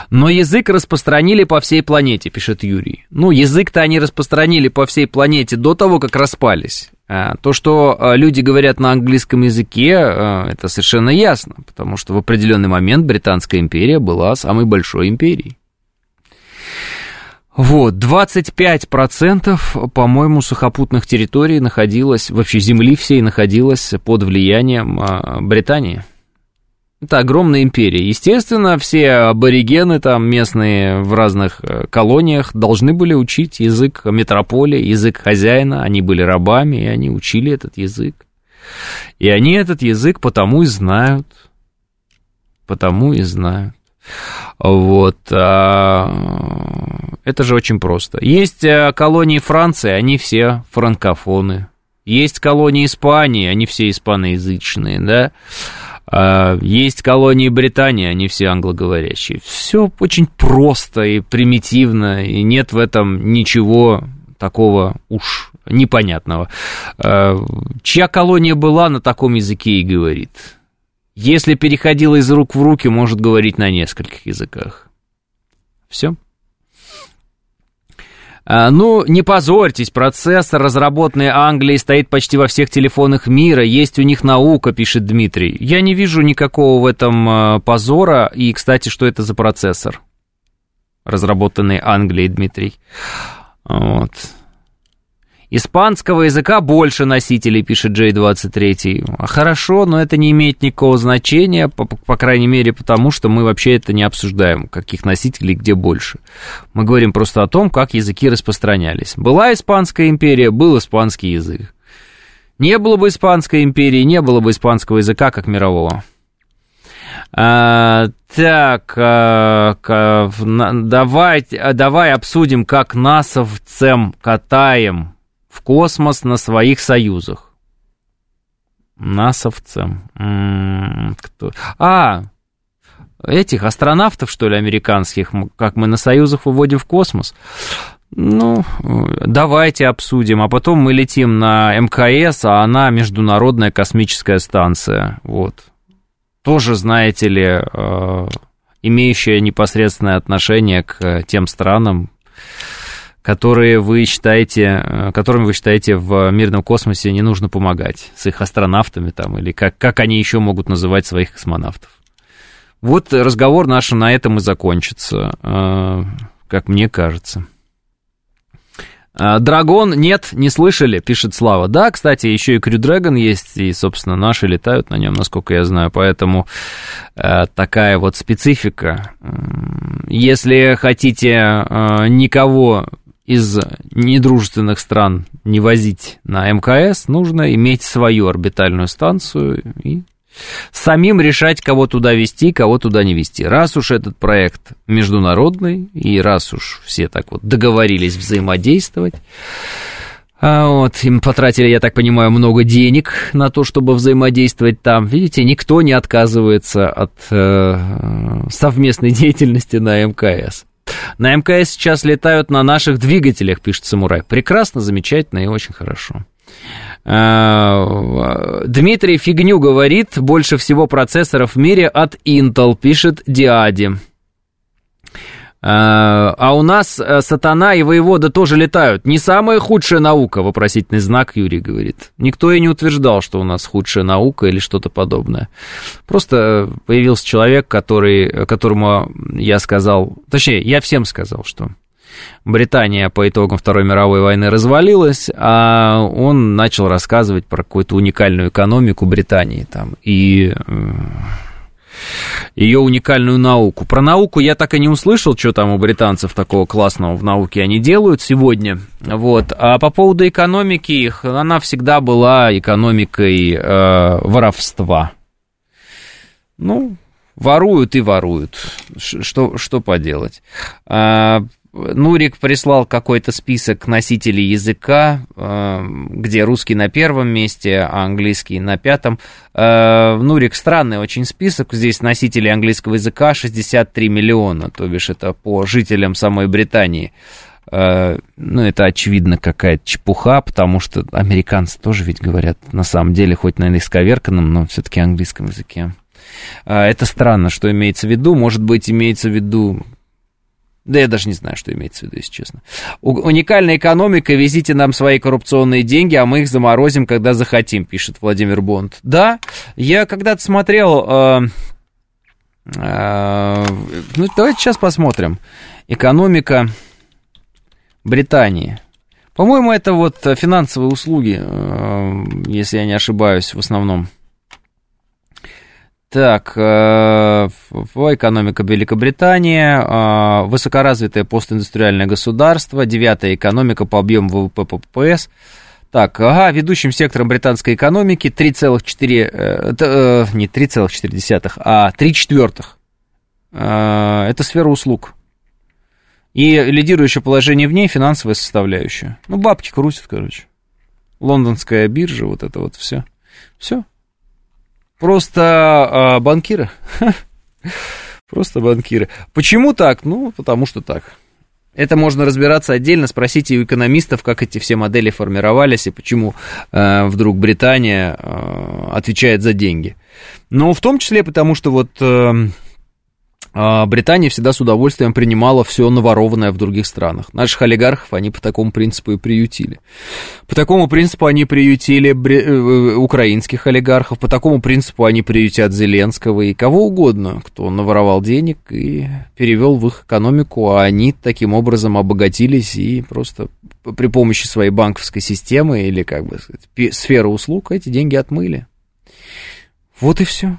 Speaker 2: Но язык распространили по всей планете, пишет Юрий. Ну, язык-то они распространили по всей планете до того, как распались. А, то, что а, люди говорят на английском языке, это совершенно ясно, потому что в определенный момент Британская империя была самой большой империей. Вот, 25%, по-моему, сухопутных территорий находилось, вообще земли всей находилось под влиянием а, Британии. Это огромная империя. Естественно, все аборигены там местные в разных э, колониях должны были учить язык метрополии, язык хозяина. Они были рабами, и они учили этот язык. И они этот язык потому и знают. Потому и знают. Вот. А, это же очень просто. Есть э, колонии Франции, они все франкофоны. Есть колонии Испании, они все испаноязычные, да. А, есть колонии Британии, они все англоговорящие. Все очень просто и примитивно, и нет в этом ничего такого уж непонятного. А, чья колония была, на таком языке и говорит. Если переходила из рук в руки, может говорить на нескольких языках. Все. А, ну, не позорьтесь, процессор, разработанный Англией, стоит почти во всех телефонах мира, есть у них наука, пишет Дмитрий. Я не вижу никакого в этом а, позора, и, кстати, что это за процессор, разработанный Англией, Дмитрий? Вот. Испанского языка больше носителей, пишет J23. А хорошо, но это не имеет никакого значения, по, по крайней мере, потому что мы вообще это не обсуждаем, каких носителей где больше. Мы говорим просто о том, как языки распространялись. Была Испанская империя, был испанский язык. Не было бы Испанской империи, не было бы испанского языка как мирового. А, так, а, а, давай, давай обсудим, как насовцем катаем в космос на своих союзах. Насовцам. Кто? А, этих астронавтов, что ли, американских, как мы на союзах выводим в космос. Ну, давайте обсудим. А потом мы летим на МКС, а она Международная космическая станция. Вот. Тоже, знаете ли, э, имеющая непосредственное отношение к тем странам, которые вы считаете, э, которым вы считаете в мирном космосе не нужно помогать, с их астронавтами там, или как, как они еще могут называть своих космонавтов. Вот разговор наш на этом и закончится, э, как мне кажется. А, Драгон, нет, не слышали, пишет Слава. Да, кстати, еще и Крю Драгон есть, и, собственно, наши летают на нем, насколько я знаю, поэтому э, такая вот специфика. Если хотите никого из недружественных стран не возить на МКС, нужно иметь свою орбитальную станцию и самим решать, кого туда вести, кого туда не вести. Раз уж этот проект международный, и раз уж все так вот договорились взаимодействовать, а вот, им потратили, я так понимаю, много денег на то, чтобы взаимодействовать там. Видите, никто не отказывается от э, совместной *laughs* деятельности на МКС. На МКС сейчас летают на наших двигателях, пишет Самурай. Прекрасно, замечательно и очень хорошо. А, Дмитрий фигню говорит, больше всего процессоров в мире от Intel, пишет Диади. А, а у нас э, сатана и воевода тоже летают. Не самая худшая наука, вопросительный знак Юрий говорит. Никто и не утверждал, что у нас худшая наука или что-то подобное. Просто появился человек, который, которому я сказал, точнее, я всем сказал, что Британия по итогам Второй мировой войны развалилась, а он начал рассказывать про какую-то уникальную экономику Британии там и э, ее уникальную науку. Про науку я так и не услышал, что там у британцев такого классного в науке они делают сегодня. Вот. А по поводу экономики их, она всегда была экономикой э, воровства. Ну, Воруют и воруют. Что, что поделать? А, Нурик прислал какой-то список носителей языка, а, где русский на первом месте, а английский на пятом. А, Нурик странный очень список. Здесь носителей английского языка 63 миллиона, то бишь это по жителям самой Британии. Ну, это очевидно какая-то чепуха, потому что американцы тоже ведь говорят на самом деле, хоть на исковерканном, но все-таки английском языке. Это странно, что имеется в виду. Может быть, имеется в виду... Да я даже не знаю, что имеется в виду, если честно. Уникальная экономика, везите нам свои коррупционные деньги, а мы их заморозим, когда захотим, пишет Владимир Бонд. Да, я когда-то смотрел... Э, э, ну, давайте сейчас посмотрим. Экономика Британии. По-моему, это вот финансовые услуги, э, если я не ошибаюсь, в основном. Так, э, экономика Великобритании, э, высокоразвитое постиндустриальное государство, девятая экономика по объему ВВП по ППС. Так, ага, ведущим сектором британской экономики 3,4, э, не 3,4, а 3 четвертых. Это сфера услуг. И лидирующее положение в ней финансовая составляющая. Ну, бабки крутят, короче. Лондонская биржа, вот это вот все. Все, Просто э, банкиры. *laughs* Просто банкиры. Почему так? Ну, потому что так. Это можно разбираться отдельно, спросите у экономистов, как эти все модели формировались и почему э, вдруг Британия э, отвечает за деньги. Но в том числе потому, что вот э, Британия всегда с удовольствием принимала все наворованное в других странах. Наших олигархов они по такому принципу и приютили. По такому принципу они приютили бри... Э, э, украинских олигархов, по такому принципу они приютят Зеленского и кого угодно, кто наворовал денег и перевел в их экономику, а они таким образом обогатились и просто при помощи своей банковской системы или как бы сказать, сферы услуг эти деньги отмыли. Вот и все.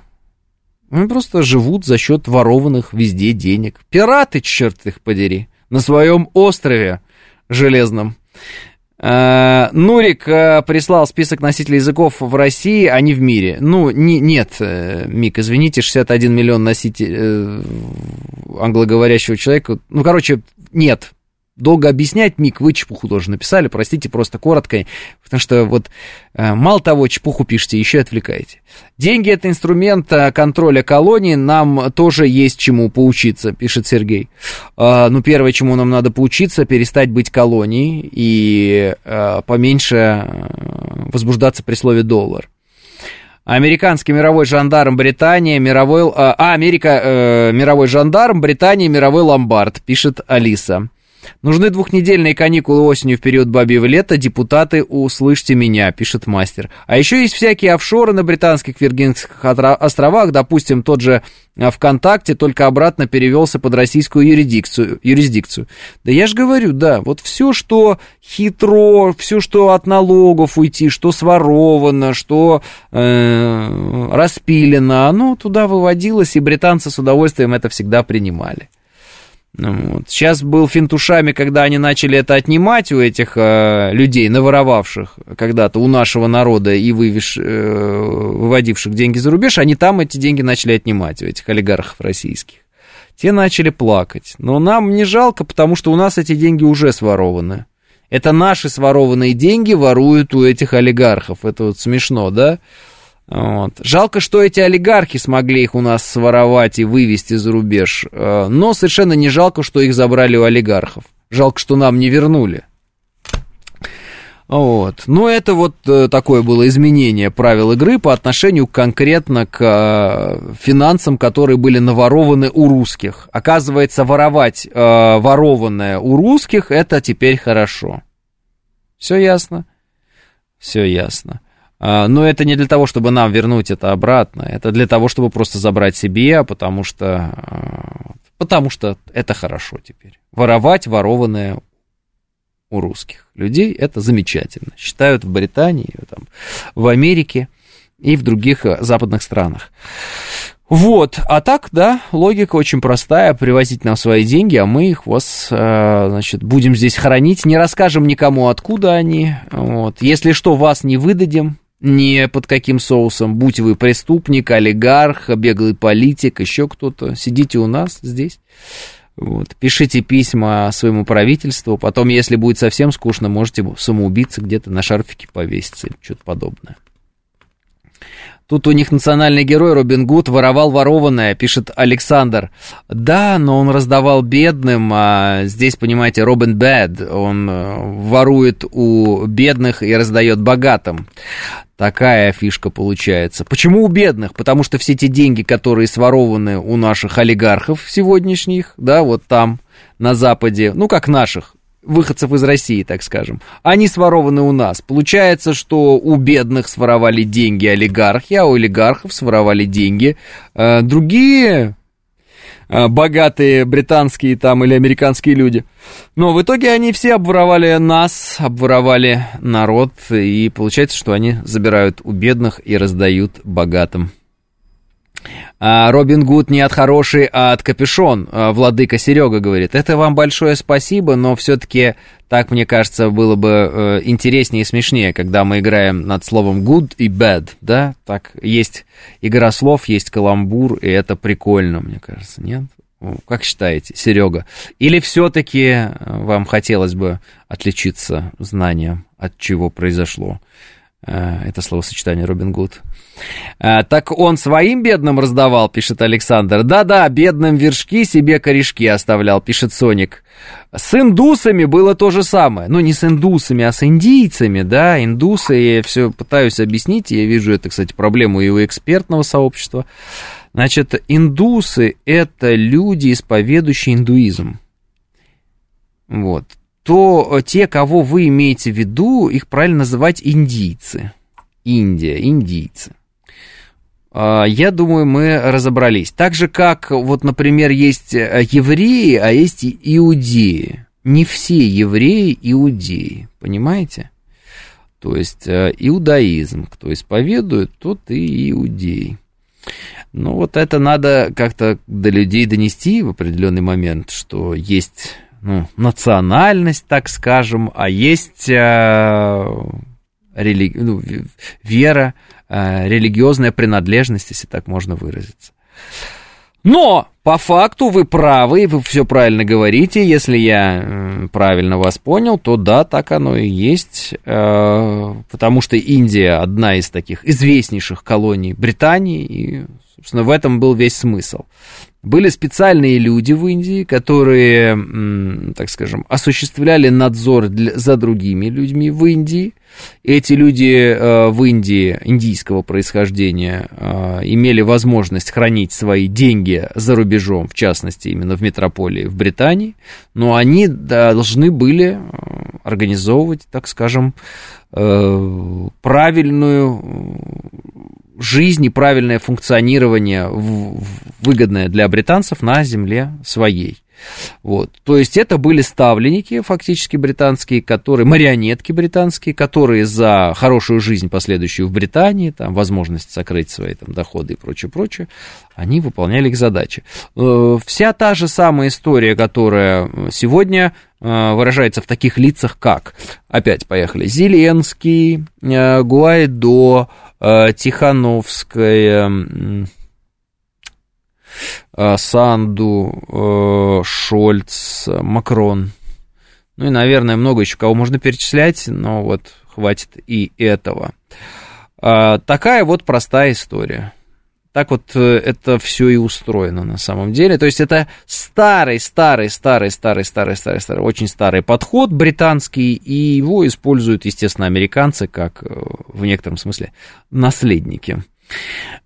Speaker 2: Они просто живут за счет ворованных везде денег. Пираты, черт их подери, на своем острове железном. А, Нурик а, прислал список носителей языков в России, а не в мире. Ну, не, нет, э, Мик, извините, 61 миллион носителей э, англоговорящего человека. Ну, короче, нет, долго объяснять, Мик, вы чепуху тоже написали, простите, просто коротко, потому что вот э, мало того, чепуху пишете, еще и отвлекаете. Деньги – это инструмент э, контроля колонии, нам тоже есть чему поучиться, пишет Сергей. Э, ну, первое, чему нам надо поучиться, перестать быть колонией и поменьше возбуждаться при слове «доллар». Американский мировой жандарм Британия, мировой... А, Америка, э, мировой жандарм, Британия, мировой ломбард, пишет Алиса. Нужны двухнедельные каникулы осенью в период бабьего лета. Депутаты, услышьте меня, пишет мастер. А еще есть всякие офшоры на британских Виргинских островах. Допустим, тот же а, ВКонтакте только обратно перевелся под российскую юрисдикцию. юрисдикцию. Да я же говорю, да, вот все, что хитро, все, что от налогов уйти, что своровано, что э, распилено, оно туда выводилось, и британцы с удовольствием это всегда принимали. Ну вот. Сейчас был финтушами, когда они начали это отнимать у этих э, людей, наворовавших когда-то у нашего народа и вывеш, э, выводивших деньги за рубеж, они там эти деньги начали отнимать у этих олигархов российских. Те начали плакать. Но нам не жалко, потому что у нас эти деньги уже сворованы. Это наши сворованные деньги воруют у этих олигархов. Это вот смешно, да? Вот. Жалко, что эти олигархи смогли их у нас своровать и вывести за рубеж, э, но совершенно не жалко, что их забрали у олигархов. Жалко, что нам не вернули. Вот. Но это вот э, такое было изменение правил игры по отношению конкретно к э, финансам, которые были наворованы у русских. Оказывается, воровать ворованное у русских это теперь хорошо. Все ясно? Все ясно. А, но это не для того, чтобы нам вернуть это обратно, это для того, чтобы просто забрать себе, потому что, а, потому что это хорошо теперь. Воровать ворованное у русских людей это замечательно. Считают в Британии, там, в Америке и в других а, западных странах. Вот, а так, да, логика очень простая, привозить нам свои деньги, а мы их вас, значит, будем здесь хранить, не расскажем никому, откуда они, вот, если что, вас не выдадим, ни под каким соусом, будь вы преступник, олигарх, беглый политик, еще кто-то, сидите у нас здесь. Вот. Пишите письма своему правительству, потом, если будет совсем скучно, можете самоубиться где-то на шарфике повеситься что-то подобное. Тут у них национальный герой Робин Гуд воровал ворованное, пишет Александр. Да, но он раздавал бедным, а здесь, понимаете, Робин Бэд, он э, ворует у бедных и раздает богатым. Такая фишка получается. Почему у бедных? Потому что все те деньги, которые сворованы у наших олигархов сегодняшних, да, вот там, на Западе, ну, как наших, выходцев из России, так скажем, они сворованы у нас. Получается, что у бедных своровали деньги олигархи, а у олигархов своровали деньги э, другие э, богатые британские там или американские люди. Но в итоге они все обворовали нас, обворовали народ, и получается, что они забирают у бедных и раздают богатым. А, Робин Гуд не от хороший, а от капюшон, а, владыка Серега говорит. Это вам большое спасибо, но все-таки так, мне кажется, было бы э, интереснее и смешнее, когда мы играем над словом good и bad, да? Так, есть игра слов, есть каламбур, и это прикольно, мне кажется, нет? Как считаете, Серега? Или все-таки э, вам хотелось бы отличиться знанием, от чего произошло? Э, это словосочетание Робин Гуд. Э, так он своим бедным раздавал, пишет Александр. Да-да, бедным вершки себе корешки оставлял, пишет Соник. С индусами было то же самое. Ну, не с индусами, а с индийцами, да. Индусы, я все пытаюсь объяснить. Я вижу это, кстати, проблему и у экспертного сообщества. Значит, индусы – это люди, исповедующие индуизм. Вот то те, кого вы имеете в виду, их правильно называть индийцы. Индия, индийцы. А, я думаю, мы разобрались. Так же, как, вот, например, есть э, евреи, а есть иудеи. Не все евреи иудеи, понимаете? То есть э, иудаизм, кто исповедует, тот и иудей. Ну, вот это надо как-то до людей донести в определенный момент, что есть ну, национальность, так скажем, а есть э, религи... ну, вера, религиозная принадлежность, если так можно выразиться. Но по факту вы правы, вы все правильно говорите. Если я э, правильно вас понял, то да, так оно и есть. Э, потому что Индия одна из таких известнейших колоний Британии, и, собственно, в этом был весь смысл. Были специальные люди в Индии, которые, так скажем, осуществляли надзор для, за другими людьми в Индии. Эти люди э, в Индии индийского происхождения э, имели возможность хранить свои деньги за рубежом, в частности, именно в метрополии в Британии, но они должны были э, организовывать, так скажем, правильную жизнь и правильное функционирование выгодное для британцев на земле своей. Вот. То есть это были ставленники фактически британские, которые, марионетки британские, которые за хорошую жизнь последующую в Британии, там, возможность сокрыть свои там, доходы и прочее, прочее, они выполняли их задачи. Э, вся та же самая история, которая сегодня э, выражается в таких лицах, как, опять поехали, Зеленский, э, Гуайдо, Тихановская, э, Санду, э, Шольц, Макрон. Ну и, наверное, много еще кого можно перечислять, но вот хватит и этого. Такая вот простая история. Так вот э, это все и устроено на самом деле. То есть это старый, старый, старый, старый, старый, старый, старый, очень старый подход британский, и его используют, естественно, американцы как э, в некотором смысле наследники.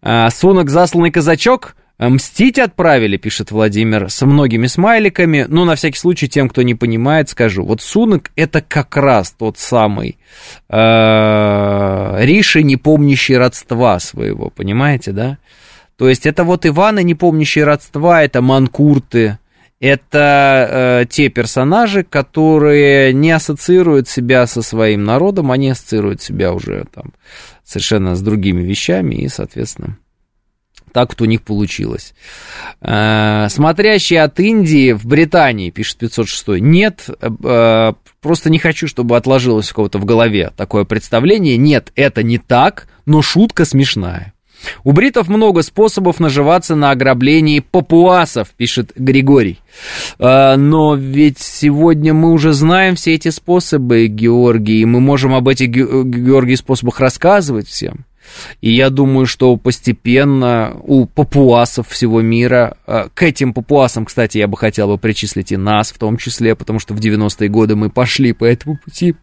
Speaker 2: А, Сунок засланный казачок Мстить отправили, пишет Владимир, со многими смайликами. Но на всякий случай, тем, кто не понимает, скажу. Вот Сунок это как раз тот самый э, Риши, не помнящий родства своего, понимаете, да? То есть это вот Иваны, не помнящие родства, это манкурты, это э, те персонажи, которые не ассоциируют себя со своим народом, они ассоциируют себя уже там совершенно с другими вещами и, соответственно, так вот у них получилось. Э, смотрящий от Индии в Британии, пишет 506, нет, э, просто не хочу, чтобы отложилось у кого-то в голове такое представление. Нет, это не так, но шутка смешная. У бритов много способов наживаться на ограблении папуасов, пишет Григорий. А, но ведь сегодня мы уже знаем все эти способы, Георгий, и мы можем об этих, Георгий, способах рассказывать всем. И я думаю, что постепенно у папуасов всего мира, а, к этим папуасам, кстати, я бы хотел бы причислить и нас в том числе, потому что в 90-е годы мы пошли по этому пути.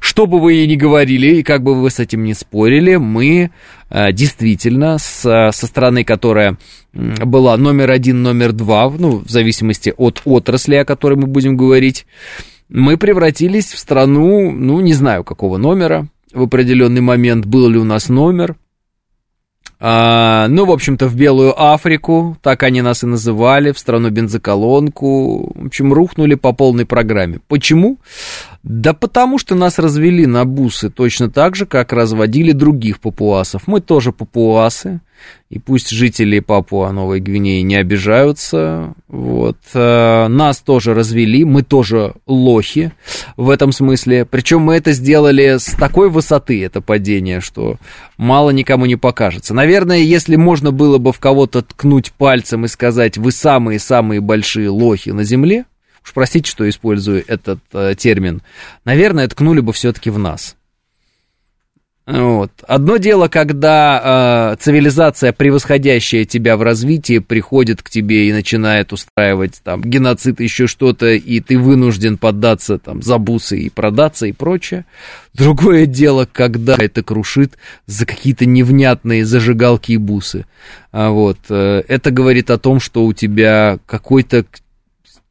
Speaker 2: Что бы вы и ни говорили, и как бы вы с этим не спорили, мы а, действительно с, со стороны, которая была номер один, номер два, ну, в зависимости от отрасли, о которой мы будем говорить, мы превратились в страну, ну, не знаю какого номера, в определенный момент, был ли у нас номер. А, ну, в общем-то, в Белую Африку, так они нас и называли, в страну бензоколонку. В общем, рухнули по полной программе. Почему? Да потому что нас развели на бусы точно так же, как разводили других папуасов. Мы тоже папуасы. И пусть жители Папуа Новой Гвинеи не обижаются. Вот. Э, нас тоже развели, мы тоже лохи в этом смысле. Причем мы это сделали с такой высоты, это падение, что мало никому не покажется. Наверное, если можно было бы в кого-то ткнуть пальцем и сказать, вы самые-самые большие лохи на земле, уж простите, что использую этот э, термин, наверное, ткнули бы все-таки в нас. Вот. Одно дело, когда э, цивилизация, превосходящая тебя в развитии, приходит к тебе и начинает устраивать там геноцид, еще что-то, и ты вынужден поддаться там за бусы и продаться и прочее. Другое дело, когда это крушит за какие-то невнятные зажигалки и бусы. А вот. Э, это говорит о том, что у тебя какой-то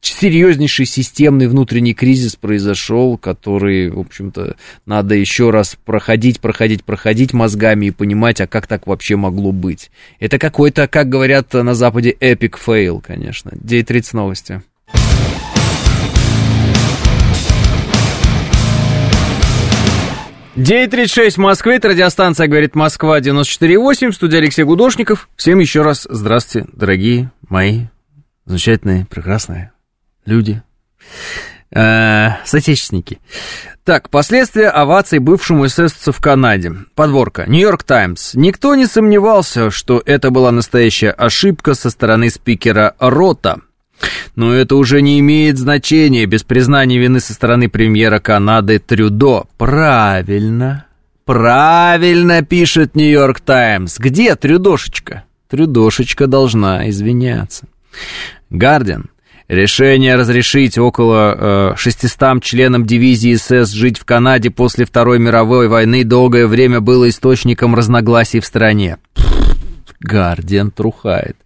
Speaker 2: серьезнейший системный внутренний кризис произошел, который, в общем-то, надо еще раз проходить, проходить, проходить мозгами и понимать, а как так вообще могло быть. Это какой-то, как говорят на Западе, epic fail, конечно. 9.30 новости. Тридцать шесть в Москве, это радиостанция «Говорит Москва» 94.8, студия Алексей Гудошников. Всем еще раз здравствуйте, дорогие мои замечательные, прекрасные люди, э, соотечественники. Так, последствия оваций бывшему эсэсовцу в Канаде. Подборка. Нью-Йорк Таймс. Никто не сомневался, что это была настоящая ошибка со стороны спикера Рота. Но это уже не имеет значения без признания вины со стороны премьера Канады Трюдо. Правильно. Правильно пишет Нью-Йорк Таймс. Где Трюдошечка? Трюдошечка должна извиняться. Гардиан. Решение разрешить около э, 600 членам дивизии СС жить в Канаде после Второй мировой войны долгое время было источником разногласий в стране. Гардиан трухает.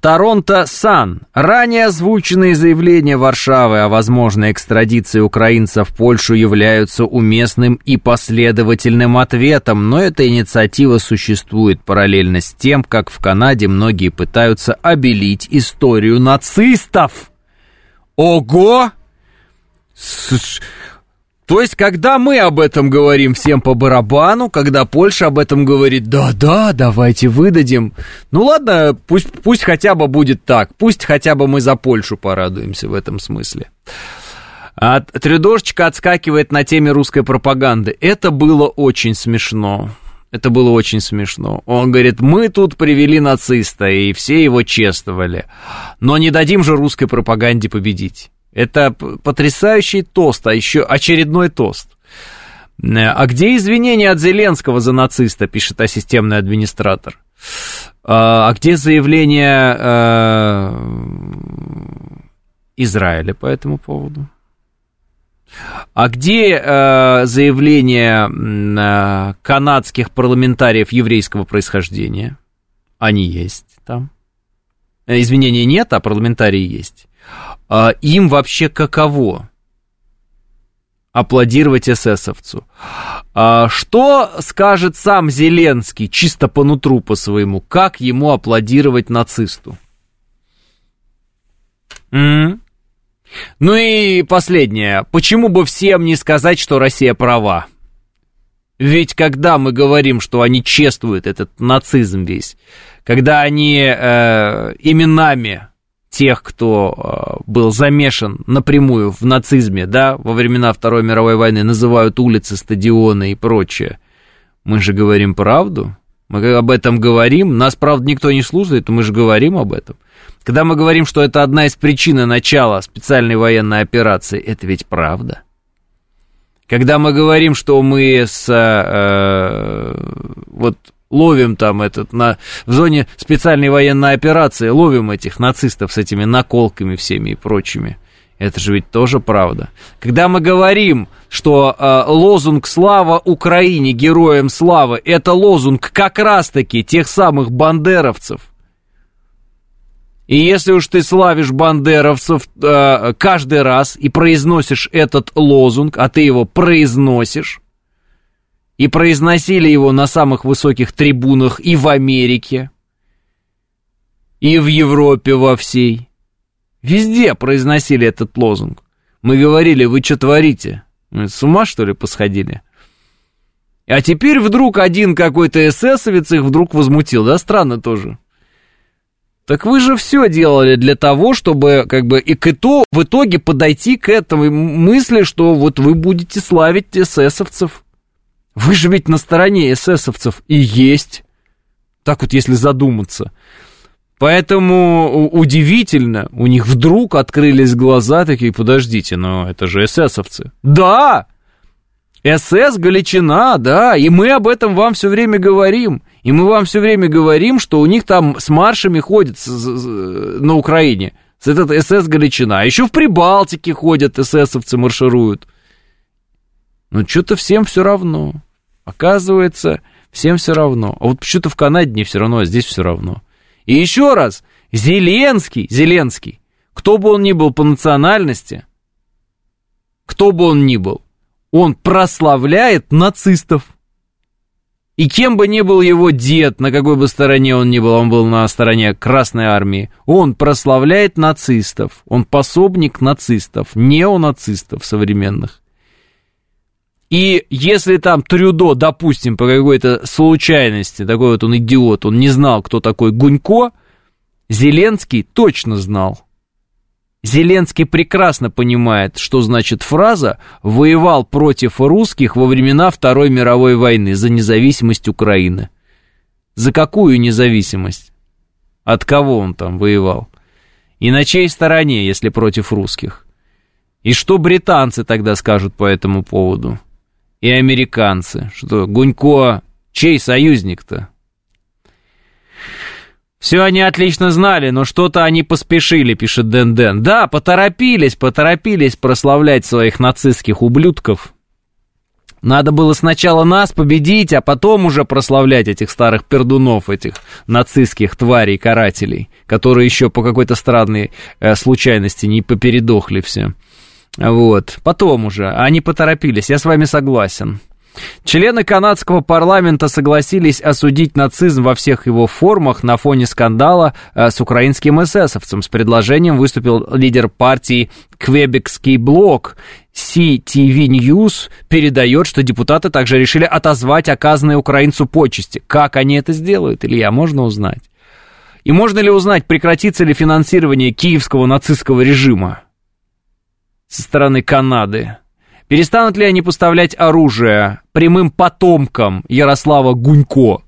Speaker 2: Торонто Сан. Ранее озвученные заявления Варшавы о возможной экстрадиции украинцев в Польшу являются уместным и последовательным ответом, но эта инициатива существует параллельно с тем, как в Канаде многие пытаются обелить историю нацистов. Ого! То есть, когда мы об этом говорим всем по барабану, когда Польша об этом говорит, да-да, давайте выдадим. Ну ладно, пусть, пусть хотя бы будет так, пусть хотя бы мы за Польшу порадуемся в этом смысле. А Трюдошечка отскакивает на теме русской пропаганды. Это было очень смешно. Это было очень смешно. Он говорит, мы тут привели нациста, и все его чествовали. Но не дадим же русской пропаганде победить. Это потрясающий тост, а еще очередной тост. Э, а где извинения от Зеленского за нациста, пишет асистемный администратор. А, а где заявление э, Израиля по этому поводу? А где э, заявление э, канадских парламентариев еврейского происхождения? Они есть там. Э, извинения нет, а парламентарии есть а, им вообще каково? аплодировать эсэсовцу. А что скажет сам Зеленский, чисто по нутру по своему, как ему аплодировать нацисту? М-м? Ну и последнее. Почему бы всем не сказать, что Россия права? Ведь когда мы говорим, что они чествуют этот нацизм весь, когда они э, именами тех, кто был замешан напрямую в нацизме, да, во времена Второй мировой войны, называют улицы, стадионы и прочее. Мы же говорим правду, мы об этом говорим, нас, правда, никто не слушает, мы же говорим об этом. Когда мы говорим, что это одна из причин начала специальной военной операции, это ведь правда. Когда мы говорим, что мы с э, вот ловим там этот на в зоне специальной военной операции ловим этих нацистов с этими наколками всеми и прочими. Это же ведь тоже правда. Когда мы говорим, что э, лозунг «Слава Украине! Героям славы» это лозунг как раз-таки тех самых бандеровцев – и если уж ты славишь бандеровцев э, каждый раз и произносишь этот лозунг, а ты его произносишь, и произносили его на самых высоких трибунах и в Америке, и в Европе во всей, везде произносили этот лозунг. Мы говорили, вы что творите? С ума, что ли, посходили? А теперь вдруг один какой-то эсэсовец их вдруг возмутил, да? Странно тоже. Так вы же все делали для того, чтобы как бы и к итогу, в итоге подойти к этому мысли, что вот вы будете славить эсэсовцев. Вы же ведь на стороне эсэсовцев и есть. Так вот, если задуматься. Поэтому удивительно, у них вдруг открылись глаза такие, подождите, но это же эсэсовцы. Да! СС Галичина, да, и мы об этом вам все время говорим. И мы вам все время говорим, что у них там с маршами ходят на Украине. С этот СС Галичина. Еще в Прибалтике ходят эсэсовцы, маршируют. Но что-то всем все равно. Оказывается, всем все равно. А вот почему-то в Канаде не все равно, а здесь все равно. И еще раз, Зеленский, Зеленский, кто бы он ни был по национальности, кто бы он ни был, он прославляет нацистов. И кем бы ни был его дед, на какой бы стороне он ни был, он был на стороне Красной Армии, он прославляет нацистов, он пособник нацистов, неонацистов современных. И если там Трюдо, допустим, по какой-то случайности, такой вот он идиот, он не знал, кто такой Гунько, Зеленский точно знал. Зеленский прекрасно понимает, что значит фраза «воевал против русских во времена Второй мировой войны за независимость Украины». За какую независимость? От кого он там воевал? И на чьей стороне, если против русских? И что британцы тогда скажут по этому поводу? И американцы? Что, Гунько чей союзник-то? Все они отлично знали, но что-то они поспешили, пишет Дэн Дэн. Да, поторопились, поторопились прославлять своих нацистских ублюдков. Надо было сначала нас победить, а потом уже прославлять этих старых пердунов, этих нацистских тварей, карателей, которые еще по какой-то странной э, случайности не попередохли все. Вот, потом уже, они поторопились, я с вами согласен. Члены канадского парламента согласились осудить нацизм во всех его формах на фоне скандала э, с украинским эсэсовцем. С предложением выступил лидер партии Квебекский блок. CTV News передает, что депутаты также решили отозвать оказанные украинцу почести. Как они это сделают, Илья, можно узнать? И можно ли узнать, прекратится ли финансирование киевского нацистского режима со стороны Канады? Перестанут ли они поставлять оружие прямым потомкам Ярослава Гунько,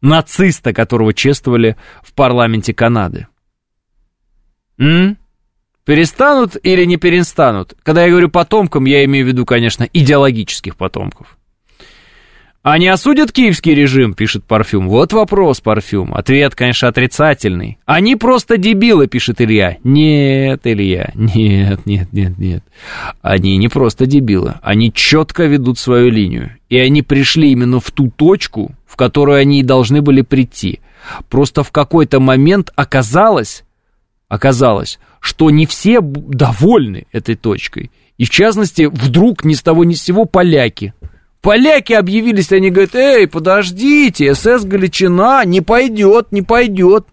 Speaker 2: нациста, которого чествовали в парламенте Канады? М? Перестанут или не перестанут? Когда я говорю потомкам, я имею в виду, конечно, идеологических потомков. Они осудят киевский режим, пишет Парфюм. Вот вопрос, Парфюм. Ответ, конечно, отрицательный. Они просто дебилы, пишет Илья. Нет, Илья, нет, нет, нет, нет. Они не просто дебилы. Они четко ведут свою линию. И они пришли именно в ту точку, в которую они и должны были прийти. Просто в какой-то момент оказалось, оказалось, что не все довольны этой точкой. И в частности, вдруг ни с того ни с сего поляки – Поляки объявились, они говорят, эй, подождите, СС Галичина не пойдет, не пойдет.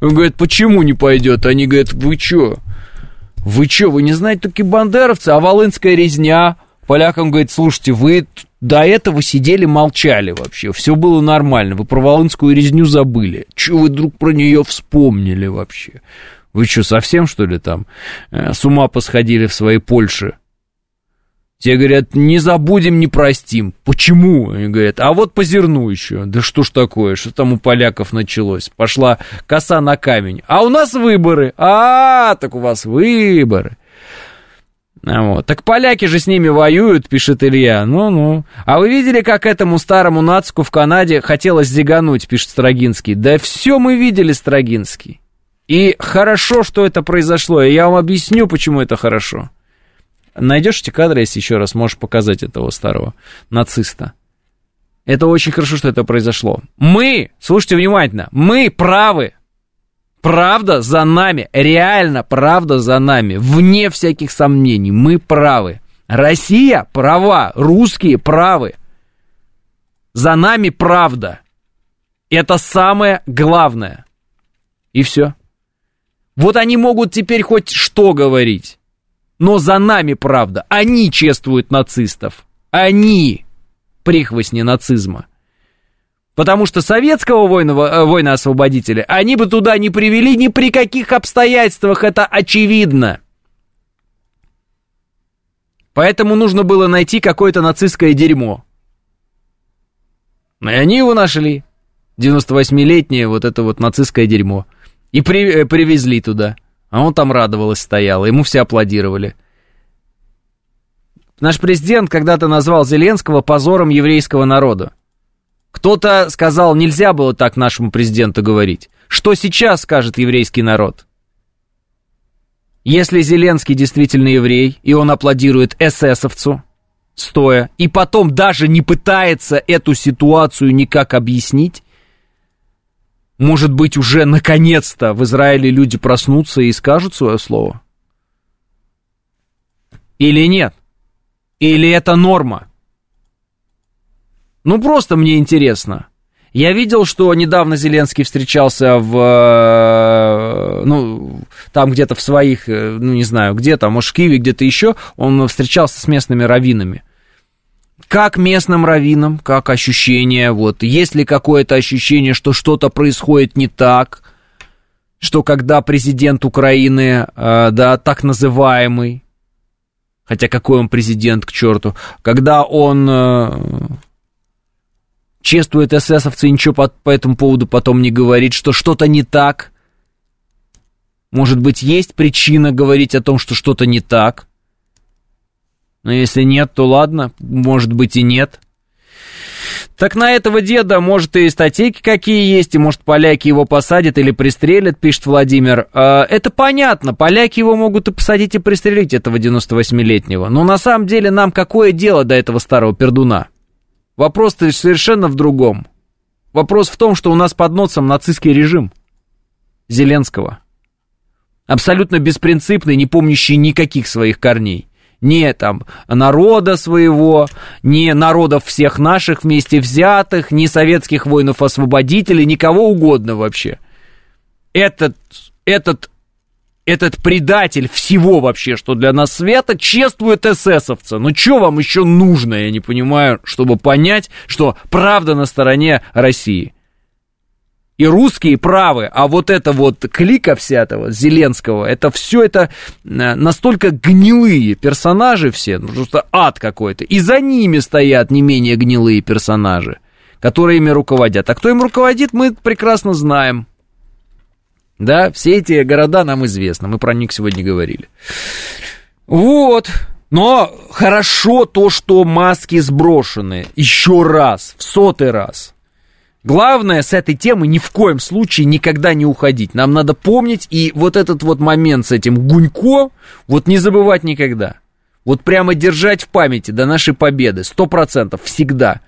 Speaker 2: Он говорит, почему не пойдет? Они говорят, вы что? Вы что, вы не знаете такие бандеровцы, а волынская резня? Полякам говорит, слушайте, вы до этого сидели, молчали вообще, все было нормально, вы про волынскую резню забыли. Чего вы вдруг про нее вспомнили вообще? Вы что, совсем, что ли, там э, с ума посходили в своей Польше? Те говорят, не забудем, не простим. Почему? Они говорят, а вот по зерну еще. Да что ж такое, что там у поляков началось? Пошла коса на камень. А у нас выборы. А, так у вас выборы. А вот. Так поляки же с ними воюют, пишет Илья. Ну-ну. А вы видели, как этому старому нацку в Канаде хотелось зигануть, пишет Строгинский. Да все мы видели, Строгинский. И хорошо, что это произошло. И я вам объясню, почему это хорошо. Найдешь эти кадры, если еще раз можешь показать этого старого нациста. Это очень хорошо, что это произошло. Мы, слушайте внимательно, мы правы. Правда за нами, реально правда за нами, вне всяких сомнений, мы правы. Россия права, русские правы. За нами правда. Это самое главное. И все. Вот они могут теперь хоть что говорить. Но за нами правда. Они чествуют нацистов. Они прихвостни нацизма. Потому что советского воина, воина-освободителя они бы туда не привели ни при каких обстоятельствах, это очевидно. Поэтому нужно было найти какое-то нацистское дерьмо. И они его нашли. 98-летнее вот это вот нацистское дерьмо. И при, э, привезли туда. А он там радовалась, стоял, ему все аплодировали. Наш президент когда-то назвал Зеленского позором еврейского народа. Кто-то сказал, нельзя было так нашему президенту говорить. Что сейчас скажет еврейский народ? Если Зеленский действительно еврей, и он аплодирует эсэсовцу, стоя, и потом даже не пытается эту ситуацию никак объяснить, может быть, уже наконец-то в Израиле люди проснутся и скажут свое слово? Или нет? Или это норма? Ну, просто мне интересно. Я видел, что недавно Зеленский встречался в, э, ну, там где-то в своих, э, ну, не знаю, где там, может, в Киеве, где-то еще, он встречался с местными раввинами. Как местным раввинам, как ощущение, вот, есть ли какое-то ощущение, что что-то происходит не так, что когда президент Украины, э, да, так называемый, хотя какой он президент, к черту, когда он э, чествует эсэсовцы и ничего по, по этому поводу потом не говорит, что что-то не так, может быть, есть причина говорить о том, что что-то не так, но если нет, то ладно, может быть и нет. Так на этого деда, может, и статейки какие есть, и, может, поляки его посадят или пристрелят, пишет Владимир. Э, это понятно, поляки его могут и посадить, и пристрелить, этого 98-летнего. Но на самом деле нам какое дело до этого старого пердуна? Вопрос-то совершенно в другом. Вопрос в том, что у нас под носом нацистский режим Зеленского. Абсолютно беспринципный, не помнящий никаких своих корней не там народа своего, не народов всех наших вместе взятых, не советских воинов-освободителей, никого угодно вообще. Этот, этот, этот предатель всего вообще, что для нас света, чествует эсэсовца. Ну что вам еще нужно, я не понимаю, чтобы понять, что правда на стороне России и русские правы, а вот это вот клика вся этого Зеленского, это все это э, настолько гнилые персонажи все, ну, просто ад какой-то, и за ними стоят не менее гнилые персонажи, которые ими руководят. А кто им руководит, мы прекрасно знаем. Да, все эти города нам известны, мы про них сегодня говорили. Вот, но хорошо то, что маски сброшены еще раз, в сотый раз. Главное с этой темы ни в коем случае никогда не уходить. Нам надо помнить и вот этот вот момент с этим Гунько, вот не забывать никогда. Вот прямо держать в памяти до нашей победы, сто процентов, всегда.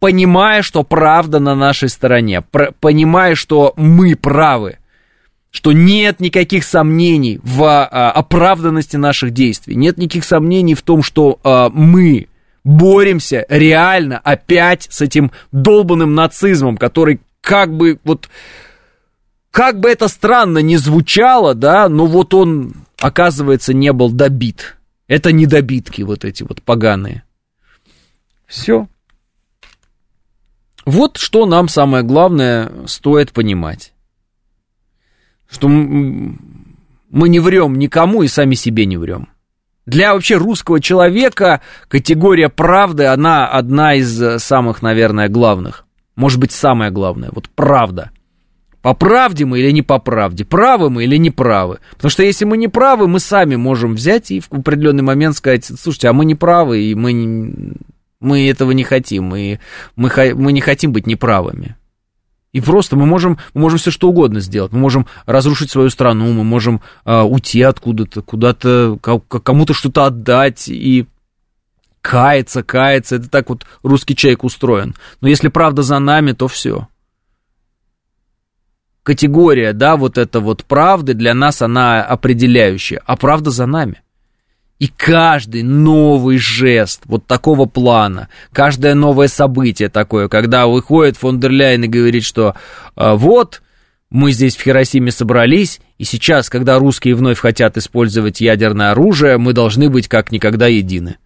Speaker 2: Понимая, что правда на нашей стороне, понимая, что мы правы, что нет никаких сомнений в а, оправданности наших действий, нет никаких сомнений в том, что а, мы боремся реально опять с этим долбанным нацизмом, который как бы вот... Как бы это странно не звучало, да, но вот он, оказывается, не был добит. Это недобитки вот эти вот поганые. Все. Вот что нам самое главное стоит понимать. Что Мы не врем никому и сами себе не врем. Для вообще русского человека категория правды, она одна из э, самых, наверное, главных. Может быть, самая главная. Вот правда. По правде мы или не по правде? Правы мы или не правы? Потому что если мы не правы, мы сами можем взять и в определенный момент сказать, слушайте, а мы не правы, и мы, мы этого не хотим, и мы, мы не хотим быть неправыми. И просто мы можем, мы можем все что угодно сделать. Мы можем разрушить свою страну, мы можем э, уйти откуда-то, куда-то, кому-то что-то отдать и каяться, каяться. Это так вот русский человек устроен. Но если правда за нами, то все. Категория, да, вот эта вот правды для нас, она определяющая. А правда за нами. И каждый новый жест вот такого плана, каждое новое событие такое, когда выходит фон дер Ляйен и говорит, что э, вот мы здесь в Хиросиме собрались, и сейчас, когда русские вновь хотят использовать ядерное оружие, мы должны быть как никогда едины.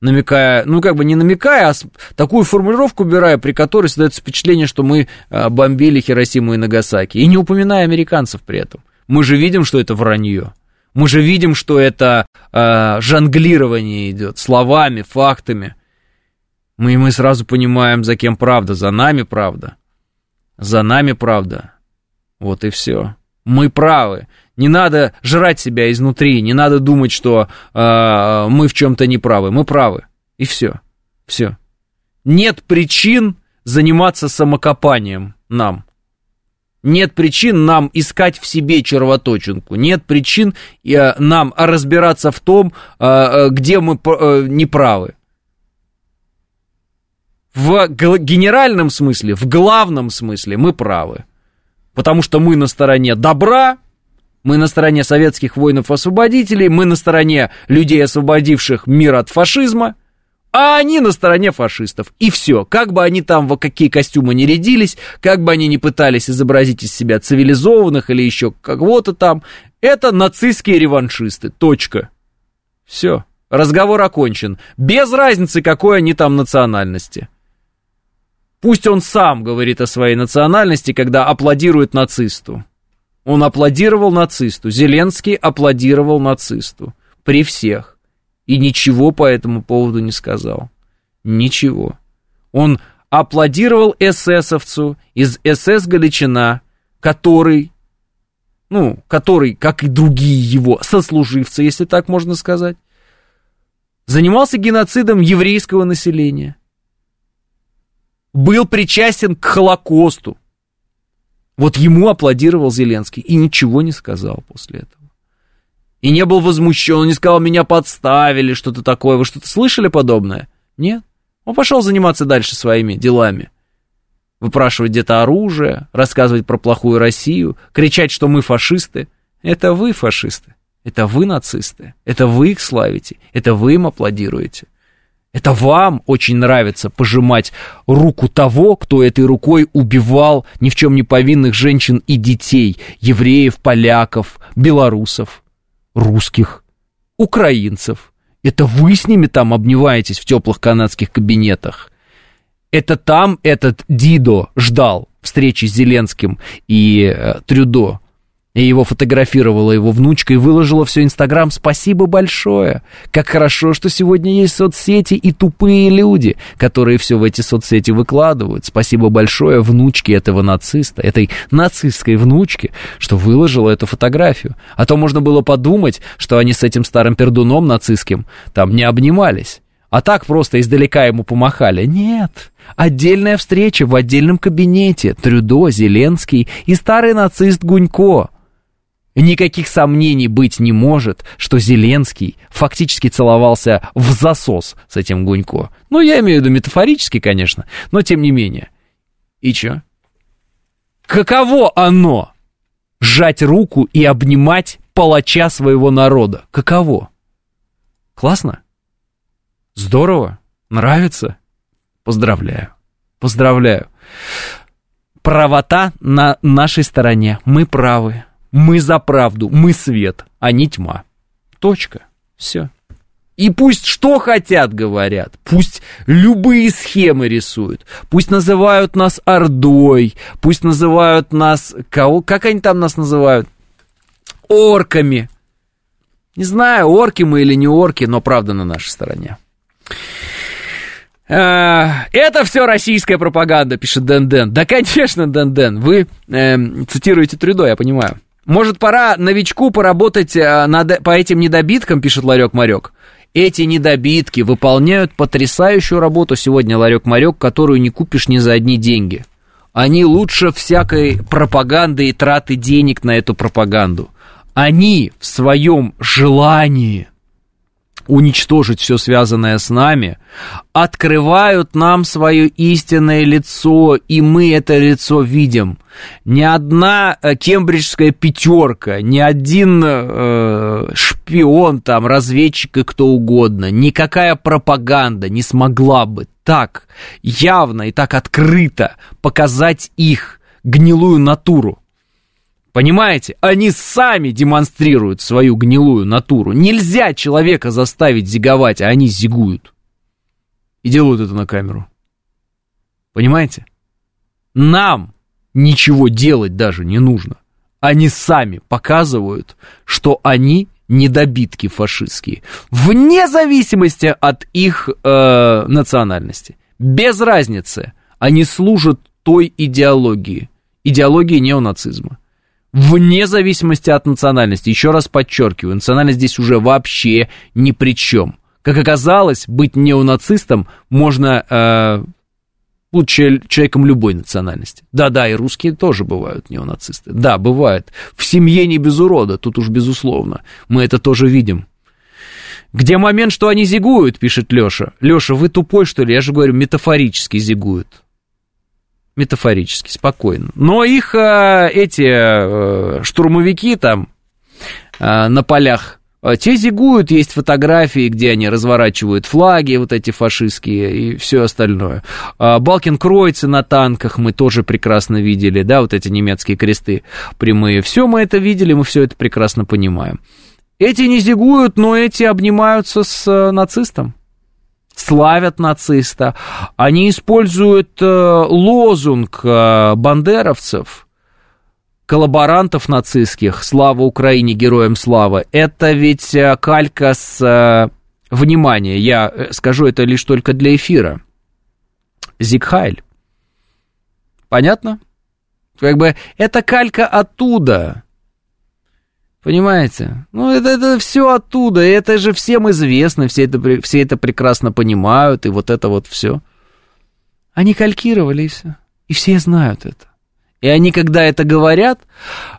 Speaker 2: Намекая, ну как бы не намекая, а такую формулировку убирая, при которой создается впечатление, что мы э, бомбили Хиросиму и Нагасаки, и не упоминая американцев при этом. Мы же видим, что это вранье. Мы же видим, что это э, жонглирование идет словами, фактами. Мы, мы сразу понимаем, за кем правда. За нами правда. За нами правда. Вот и все. Мы правы. Не надо жрать себя изнутри. Не надо думать, что э, мы в чем-то не правы. Мы правы. И все. Все. Нет причин заниматься самокопанием нам. Нет причин нам искать в себе червоточинку. Нет причин э, нам разбираться в том, э, э, где мы неправы. В генеральном смысле, в главном смысле мы правы. Потому что мы на стороне добра, мы на стороне советских воинов-освободителей, мы на стороне людей, освободивших мир от фашизма – а они на стороне фашистов. И все. Как бы они там во какие костюмы не рядились, как бы они не пытались изобразить из себя цивилизованных или еще кого-то там, это нацистские реваншисты. Точка. Все. Разговор окончен. Без разницы, какой они там национальности. Пусть он сам говорит о своей национальности, когда аплодирует нацисту. Он аплодировал нацисту. Зеленский аплодировал нацисту. При всех и ничего по этому поводу не сказал. Ничего. Он аплодировал эсэсовцу из СС Галичина, который, ну, который, как и другие его сослуживцы, если так можно сказать, занимался геноцидом еврейского населения, был причастен к Холокосту. Вот ему аплодировал Зеленский и ничего не сказал после этого и не был возмущен, он не сказал, меня подставили, что-то такое. Вы что-то слышали подобное? Нет. Он пошел заниматься дальше своими делами. Выпрашивать где-то оружие, рассказывать про плохую Россию, кричать, что мы фашисты. Это вы фашисты, это вы нацисты, это вы их славите, это вы им аплодируете. Это вам очень нравится пожимать руку того, кто этой рукой убивал ни в чем не повинных женщин и детей, евреев, поляков, белорусов русских, украинцев. Это вы с ними там обнимаетесь в теплых канадских кабинетах. Это там этот Дидо ждал встречи с Зеленским и э, Трюдо. И его фотографировала его внучка и выложила все Инстаграм. Спасибо большое. Как хорошо, что сегодня есть соцсети и тупые люди, которые все в эти соцсети выкладывают. Спасибо большое внучке этого нациста, этой нацистской внучке, что выложила эту фотографию. А то можно было подумать, что они с этим старым пердуном нацистским там не обнимались. А так просто издалека ему помахали. Нет, отдельная встреча в отдельном кабинете. Трюдо, Зеленский и старый нацист Гунько. Никаких сомнений быть не может, что Зеленский фактически целовался в засос с этим Гунько. Ну, я имею в виду метафорически, конечно, но тем не менее. И чё? Каково оно? Сжать руку и обнимать палача своего народа. Каково? Классно? Здорово? Нравится? Поздравляю. Поздравляю. Правота на нашей стороне. Мы правы. Мы за правду, мы свет, а не тьма. Точка. Все. И пусть что хотят говорят, пусть любые схемы рисуют, пусть называют нас Ордой, пусть называют нас, кого, как они там нас называют? Орками. Не знаю, орки мы или не орки, но правда на нашей стороне. А, это все российская пропаганда, пишет Дэн Дэн. Да, конечно, Дэн Дэн, вы э, цитируете Трюдо, я понимаю. Может, пора новичку поработать э, над, по этим недобиткам, пишет Ларек Марек. Эти недобитки выполняют потрясающую работу сегодня, Ларек Марек, которую не купишь ни за одни деньги. Они лучше всякой пропаганды и траты денег на эту пропаганду. Они в своем желании уничтожить все связанное с нами, открывают нам свое истинное лицо, и мы это лицо видим. Ни одна э, кембриджская пятерка, ни один э, шпион, там, разведчик и кто угодно, никакая пропаганда не смогла бы так явно и так открыто показать их гнилую натуру. Понимаете? Они сами демонстрируют свою гнилую натуру. Нельзя человека заставить зиговать, а они зигуют. И делают это на камеру. Понимаете? Нам ничего делать даже не нужно. Они сами показывают, что они недобитки фашистские. Вне зависимости от их э, национальности. Без разницы. Они служат той идеологии. Идеологии неонацизма вне зависимости от национальности. Еще раз подчеркиваю, национальность здесь уже вообще ни при чем. Как оказалось, быть неонацистом можно э, человеком любой национальности. Да-да, и русские тоже бывают неонацисты. Да, бывает. В семье не без урода, тут уж безусловно. Мы это тоже видим. Где момент, что они зигуют, пишет Леша. Леша, вы тупой, что ли? Я же говорю, метафорически зигуют метафорически, спокойно. Но их э, эти э, штурмовики там э, на полях те зигуют, есть фотографии, где они разворачивают флаги, вот эти фашистские и все остальное. Балкин Кройцы на танках мы тоже прекрасно видели, да, вот эти немецкие кресты прямые. Все мы это видели, мы все это прекрасно понимаем. Эти не зигуют, но эти обнимаются с нацистом славят нациста, они используют э, лозунг э, бандеровцев, коллаборантов нацистских «Слава Украине, героям слава». Это ведь э, калька с... Внимание, я скажу это лишь только для эфира. Зигхайль. Понятно? Как бы это калька оттуда. Понимаете? Ну, это, это все оттуда, это же всем известно, все это, все это прекрасно понимают, и вот это вот все. Они калькировали, и все. И все знают это. И они, когда это говорят,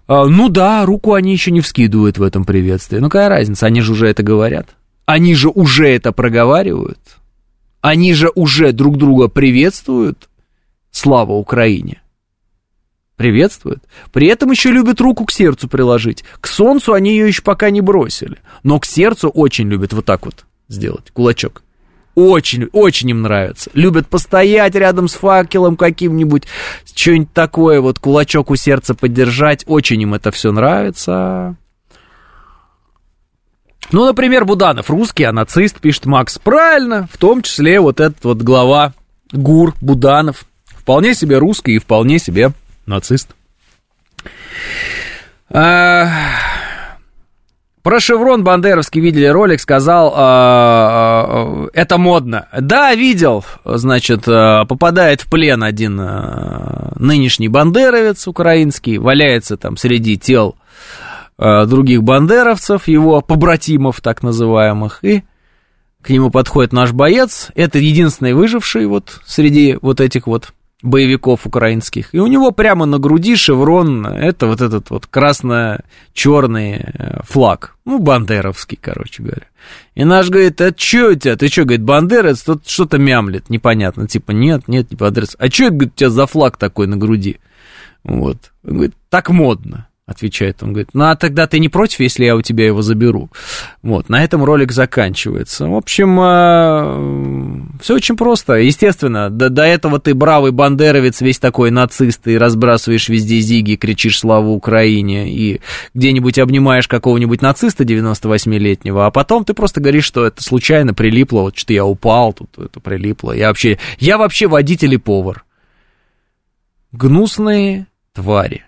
Speaker 2: а, ну да, руку они еще не вскидывают в этом приветствии. Ну, какая разница, они же уже это говорят. Они же уже это проговаривают. Они же уже друг друга приветствуют. Слава Украине приветствуют. При этом еще любят руку к сердцу приложить. К солнцу они ее еще пока не бросили. Но к сердцу очень любят вот так вот сделать, кулачок. Очень, очень им нравится. Любят постоять рядом с факелом каким-нибудь, что-нибудь такое, вот кулачок у сердца поддержать. Очень им это все нравится. Ну, например, Буданов русский, а нацист, пишет Макс. Правильно, в том числе вот этот вот глава ГУР Буданов. Вполне себе русский и вполне себе нацист. А... Про Шеврон Бандеровский видели ролик, сказал, а, а, это модно. Да, видел, значит, а, попадает в плен один а, нынешний бандеровец украинский, валяется там среди тел а, других бандеровцев, его побратимов так называемых, и к нему подходит наш боец, это единственный выживший вот среди вот этих вот боевиков украинских. И у него прямо на груди шеврон, это вот этот вот красно-черный э, флаг. Ну, бандеровский, короче говоря. И наш говорит, а чё у тебя? Ты что, говорит, бандерец? Тут что-то мямлет, непонятно. Типа, нет, нет, не бандерец. А чё, говорит, у тебя за флаг такой на груди? Вот. Он говорит, так модно отвечает. Он говорит, ну а тогда ты не против, если я у тебя его заберу? Вот, на этом ролик заканчивается. В общем, э, все очень просто. Естественно, до, до этого ты бравый бандеровец, весь такой нацист, и разбрасываешь везде зиги, кричишь «Славу Украине», и где-нибудь обнимаешь какого-нибудь нациста 98-летнего, а потом ты просто говоришь, что это случайно прилипло, вот что я упал, тут это прилипло. Я вообще, я вообще водитель и повар. Гнусные твари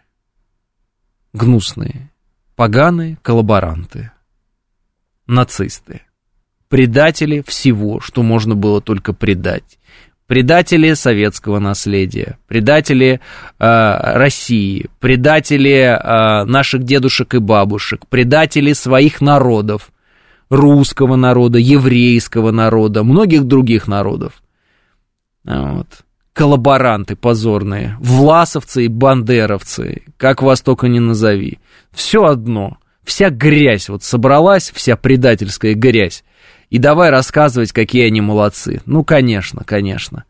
Speaker 2: гнусные, поганые коллаборанты. нацисты. Предатели всего, что можно было только предать. Предатели советского наследия, предатели э, России, предатели э, наших дедушек и бабушек, предатели своих народов, русского народа, еврейского народа, многих других народов. Вот. Коллаборанты позорные, власовцы и бандеровцы, как вас только не назови. Все одно, вся грязь вот собралась, вся предательская грязь. И давай рассказывать, какие они молодцы. Ну, конечно, конечно.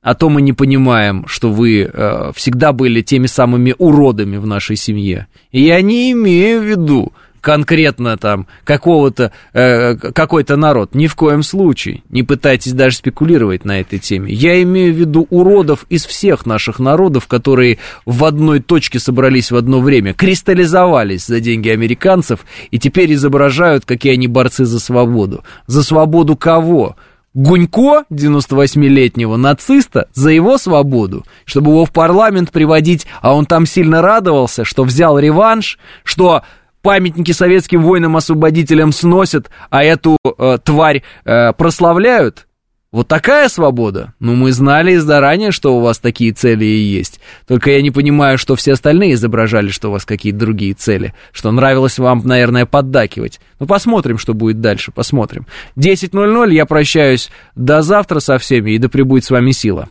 Speaker 2: А то мы не понимаем, что вы э, всегда были теми самыми уродами в нашей семье. И я не имею в виду конкретно там какого-то, э, какой-то народ. Ни в коем случае. Не пытайтесь даже спекулировать на этой теме. Я имею в виду уродов из всех наших народов, которые в одной точке собрались в одно время, кристаллизовались за деньги американцев и теперь изображают, какие они борцы за свободу. За свободу кого? Гунько, 98-летнего нациста, за его свободу, чтобы его в парламент приводить, а он там сильно радовался, что взял реванш, что памятники советским воинам-освободителям сносят, а эту э, тварь э, прославляют. Вот такая свобода? Ну, мы знали заранее, что у вас такие цели и есть. Только я не понимаю, что все остальные изображали, что у вас какие-то другие цели. Что нравилось вам, наверное, поддакивать. Ну, посмотрим, что будет дальше, посмотрим. 10.00, я прощаюсь до завтра со всеми, и да пребудет с вами сила.